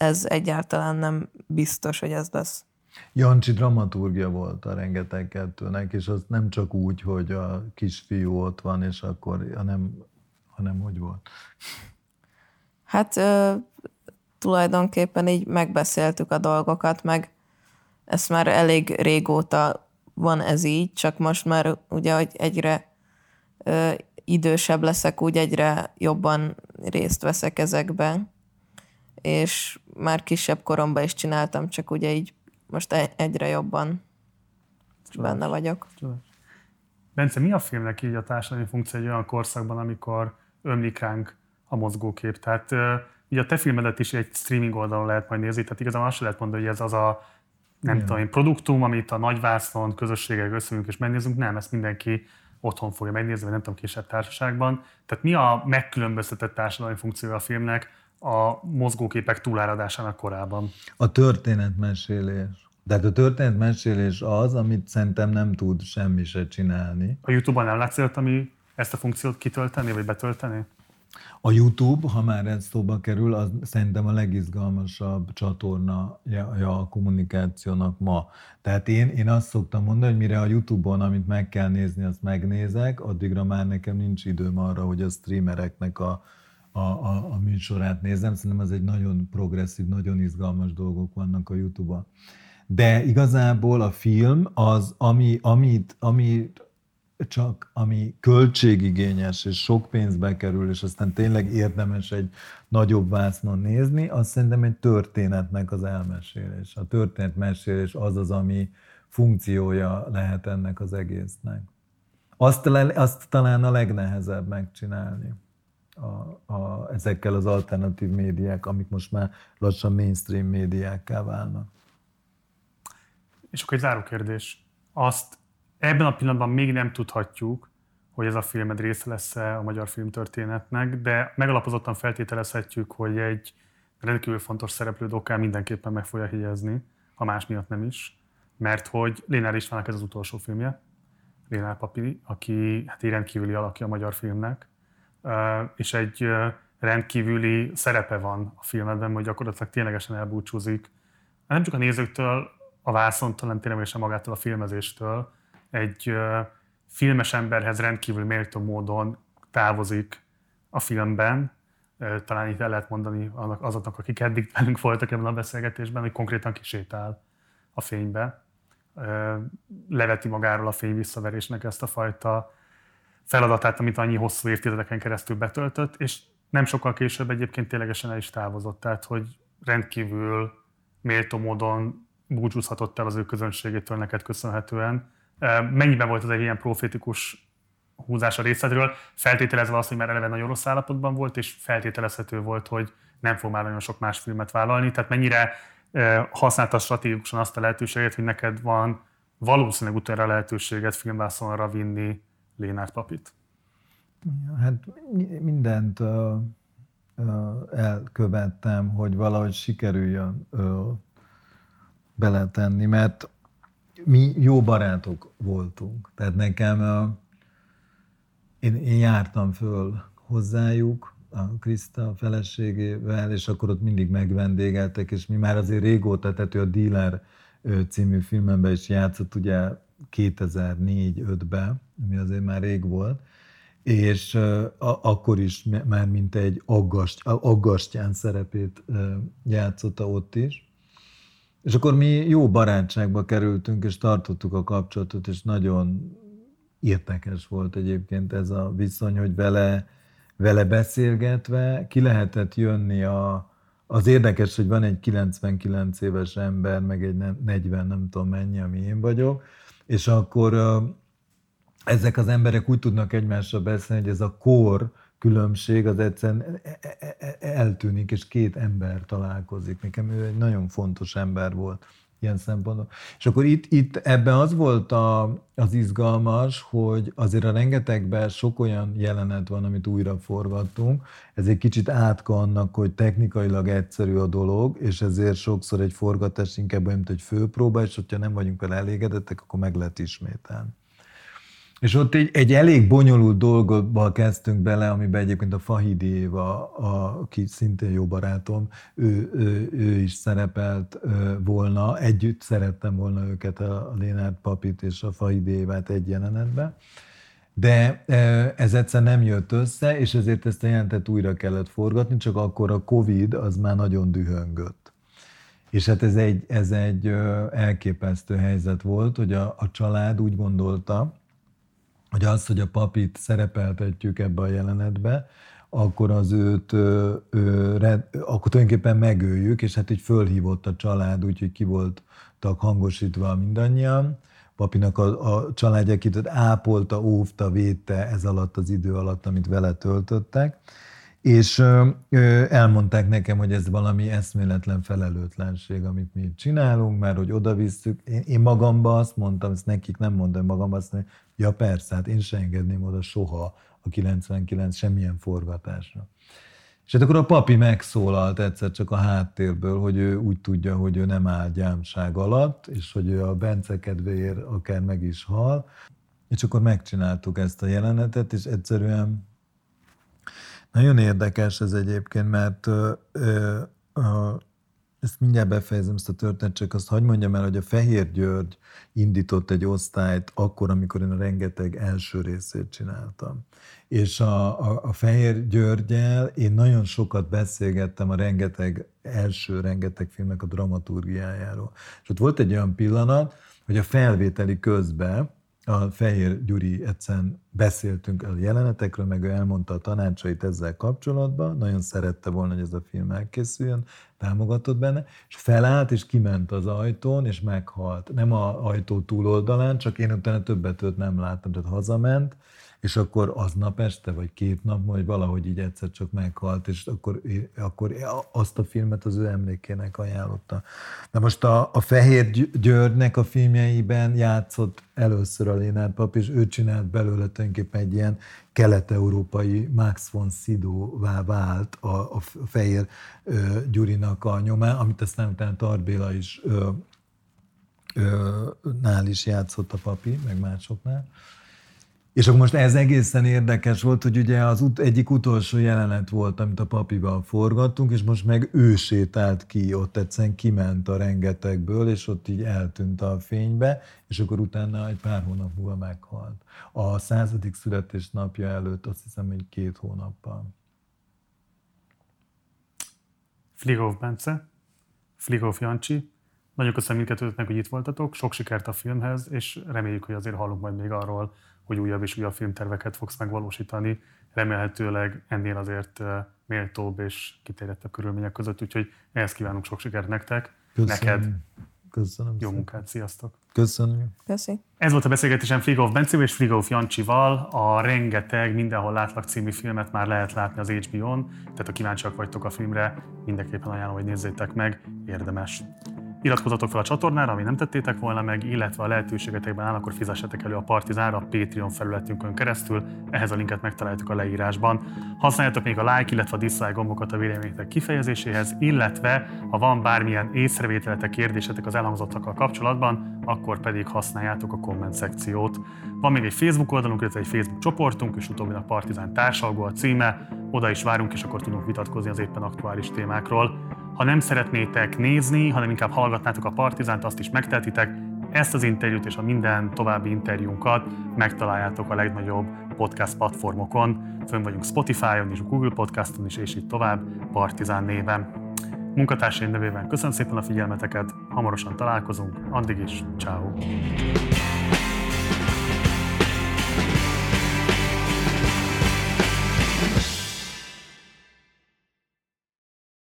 ez egyáltalán nem biztos, hogy ez lesz. Jancsi dramaturgia volt a rengeteg kettőnek, és az nem csak úgy, hogy a kisfiú ott van, és akkor, hanem, hanem hogy volt? Hát ö, tulajdonképpen így megbeszéltük a dolgokat, meg ezt már elég régóta van ez így, csak most már ugye, hogy egyre ö, idősebb leszek, úgy egyre jobban részt veszek ezekben, és már kisebb koromban is csináltam, csak ugye így most egyre jobban Csodás. benne vagyok. Csodás. Bence, mi a filmnek így a társadalmi funkció egy olyan korszakban, amikor ömlik ránk a mozgókép? Tehát ugye a te filmedet is egy streaming oldalon lehet majd nézni, tehát igazából azt lehet mondani, hogy ez az a nem Igen. tudom produktum, amit a nagyvászon közösségek összeülünk és megnézünk, nem, ezt mindenki otthon fogja megnézni, vagy nem tudom, kisebb társaságban. Tehát mi a megkülönböztetett társadalmi funkciója a filmnek a mozgóképek túláradásának korában? A történetmesélés. Tehát a történetmesélés az, amit szerintem nem tud semmi se csinálni. A YouTube-on nem látsz ami ezt a funkciót kitölteni, vagy betölteni? A YouTube, ha már ez szóba kerül, az szerintem a legizgalmasabb csatorna a kommunikációnak ma. Tehát én, én azt szoktam mondani, hogy mire a YouTube-on, amit meg kell nézni, azt megnézek, addigra már nekem nincs időm arra, hogy a streamereknek a, a, a, a műsorát nézem. Szerintem ez egy nagyon progresszív, nagyon izgalmas dolgok vannak a YouTube-on. De igazából a film az, ami, amit, amit csak ami költségigényes és sok pénzbe kerül, és aztán tényleg érdemes egy nagyobb vásznon nézni, az szerintem egy történetnek az elmesélés. A történetmesélés az az, ami funkciója lehet ennek az egésznek. Azt, azt talán a legnehezebb megcsinálni a, a, ezekkel az alternatív médiák, amik most már lassan mainstream médiákká válnak. És akkor egy záró kérdés. Azt ebben a pillanatban még nem tudhatjuk, hogy ez a filmed része lesz a magyar filmtörténetnek, de megalapozottan feltételezhetjük, hogy egy rendkívül fontos szereplő dokán mindenképpen meg fogja higyezni, ha más miatt nem is, mert hogy Lénár Istvánnak ez az utolsó filmje, Lénár Papi, aki hát egy rendkívüli alakja a magyar filmnek, és egy rendkívüli szerepe van a filmedben, hogy gyakorlatilag ténylegesen elbúcsúzik, nem csak a nézőktől, a vászontól, nem ténylegesen magától a filmezéstől, egy filmes emberhez rendkívül méltó módon távozik a filmben. Talán itt el lehet mondani azoknak, akik eddig velünk voltak ebben a beszélgetésben, hogy konkrétan kisétál a fénybe. Leveti magáról a fény visszaverésnek ezt a fajta feladatát, amit annyi hosszú évtizedeken keresztül betöltött, és nem sokkal később egyébként ténylegesen el is távozott. Tehát, hogy rendkívül méltó módon búcsúzhatott el az ő közönségétől neked köszönhetően, Mennyiben volt az egy ilyen profétikus húzás a részletről, feltételezve azt, hogy már eleve nagyon rossz állapotban volt, és feltételezhető volt, hogy nem fog már nagyon sok más filmet vállalni. Tehát mennyire használta stratégikusan azt a lehetőséget, hogy neked van valószínűleg utána lehetőséget filmvászonra vinni Lénárd Papit? Hát mindent uh, uh, elkövettem, hogy valahogy sikerüljön uh, beletenni, mert mi jó barátok voltunk. Tehát nekem, én, én jártam föl hozzájuk, a Krista feleségével, és akkor ott mindig megvendégeltek, és mi már azért régóta, tehát ő a Dealer című filmemben is játszott, ugye 2004-5-ben, ami azért már rég volt, és akkor is már mint egy aggast, aggastyán szerepét játszotta ott is. És akkor mi jó barátságba kerültünk, és tartottuk a kapcsolatot, és nagyon érdekes volt egyébként ez a viszony, hogy vele, vele beszélgetve ki lehetett jönni a, az érdekes, hogy van egy 99 éves ember, meg egy 40, nem tudom mennyi, ami én vagyok, és akkor ezek az emberek úgy tudnak egymással beszélni, hogy ez a kor különbség az egyszerűen e, e, e, eltűnik, és két ember találkozik. Nekem ő egy nagyon fontos ember volt ilyen szempontból. És akkor itt, itt ebben az volt a, az izgalmas, hogy azért a rengetegben sok olyan jelenet van, amit újra forgattunk, ez egy kicsit átka annak, hogy technikailag egyszerű a dolog, és ezért sokszor egy forgatás inkább olyan, mint egy főpróba, és hogyha nem vagyunk vele elégedettek, akkor meg lehet ismételni. És ott egy, egy elég bonyolult dolgokba kezdtünk bele, amiben egyébként a Fahidi Éva, a, aki szintén jó barátom, ő, ő, ő is szerepelt volna, együtt szerettem volna őket, a Lénárd Papit és a Fahidi Évát egy jelenetben. De ez egyszer nem jött össze, és ezért ezt a jelentet újra kellett forgatni, csak akkor a Covid az már nagyon dühöngött. És hát ez egy, ez egy elképesztő helyzet volt, hogy a, a család úgy gondolta, hogy az, hogy a papit szerepeltetjük ebbe a jelenetbe, akkor az őt, ő, ő, akkor tulajdonképpen megöljük, és hát így fölhívott a család, úgyhogy ki voltak hangosítva mindannyian. Papinak a, a családja, akit ápolta, óvta, védte ez alatt az idő alatt, amit vele töltöttek és ö, elmondták nekem, hogy ez valami eszméletlen felelőtlenség, amit mi csinálunk, mert hogy oda visszük. Én, én magamba azt mondtam, ezt nekik nem mondtam, magamba azt mondtam, ja persze, hát én se engedném oda soha a 99 semmilyen forgatásra. És hát akkor a papi megszólalt egyszer csak a háttérből, hogy ő úgy tudja, hogy ő nem áll gyámság alatt, és hogy ő a Bence kedvéért akár meg is hal. És akkor megcsináltuk ezt a jelenetet, és egyszerűen nagyon érdekes ez egyébként, mert ö, ö, ezt mindjárt befejezem ezt a történet, csak azt hagyd mondjam el, hogy a Fehér György indított egy osztályt akkor, amikor én a rengeteg első részét csináltam. És a, a, a Fehér Györgyel én nagyon sokat beszélgettem a rengeteg első, rengeteg filmek a dramaturgiájáról. És ott volt egy olyan pillanat, hogy a felvételi közben a Fehér Gyuri egyszerűen beszéltünk a jelenetekről, meg ő elmondta a tanácsait ezzel kapcsolatban, nagyon szerette volna, hogy ez a film elkészüljön, támogatott benne, és felállt, és kiment az ajtón, és meghalt. Nem a ajtó túloldalán, csak én utána többet őt nem láttam, tehát hazament, és akkor aznap este, vagy két nap, vagy valahogy így egyszer csak meghalt, és akkor, akkor azt a filmet az ő emlékének ajánlotta. Na most a, a Fehér Györgynek a filmjeiben játszott először a Lénárd pap, és ő csinált belőle tulajdonképpen egy ilyen kelet-európai Max von Sydow-vá vált a, a Fehér ö, Gyurinak a nyomán, amit aztán utána Tarbéla is ö, ö, nál is játszott a papi, meg másoknál. És akkor most ez egészen érdekes volt, hogy ugye az ut- egyik utolsó jelenet volt, amit a papival forgattunk, és most meg ő sétált ki, ott egyszerűen kiment a rengetegből, és ott így eltűnt a fénybe, és akkor utána egy pár hónap múlva meghalt. A századik születésnapja előtt azt hiszem, hogy két hónappal. Fligov Bence, Fligov Jancsi, nagyon köszönöm mindkettőtöknek, hogy itt voltatok, sok sikert a filmhez, és reméljük, hogy azért hallunk majd még arról, hogy újabb és újabb filmterveket fogsz megvalósítani, remélhetőleg ennél azért méltóbb és kiterjedtebb körülmények között, úgyhogy ehhez kívánunk sok sikert nektek, Köszönöm. neked. Köszönöm. Jó munkát, sziasztok! Köszönöm. Köszi. Ez volt a beszélgetésem Frigolf Bencével és Frigolf Jancsival. A Rengeteg Mindenhol Látlak című filmet már lehet látni az HBO-n, tehát ha kíváncsiak vagytok a filmre, mindenképpen ajánlom, hogy nézzétek meg, érdemes. Iratkozzatok fel a csatornára, ami nem tettétek volna meg, illetve a lehetőségetekben áll, akkor fizessetek elő a Partizánra a Patreon felületünkön keresztül. Ehhez a linket megtaláljátok a leírásban. Használjátok még a like, illetve a dislike gombokat a véleményetek kifejezéséhez, illetve ha van bármilyen észrevételetek, kérdésetek az elhangzottakkal kapcsolatban, akkor pedig használjátok a komment szekciót. Van még egy Facebook oldalunk, illetve egy Facebook csoportunk, és utóbbi a Partizán társalgó a címe. Oda is várunk, és akkor tudunk vitatkozni az éppen aktuális témákról. Ha nem szeretnétek nézni, hanem inkább hallgatnátok a Partizánt, azt is megtehetitek. Ezt az interjút és a minden további interjúnkat megtaláljátok a legnagyobb podcast platformokon. Fönn vagyunk Spotify-on és Google Podcaston is, és így tovább, Partizán néven. Munkatársaim nevében köszönöm szépen a figyelmeteket, hamarosan találkozunk, addig is, ciao.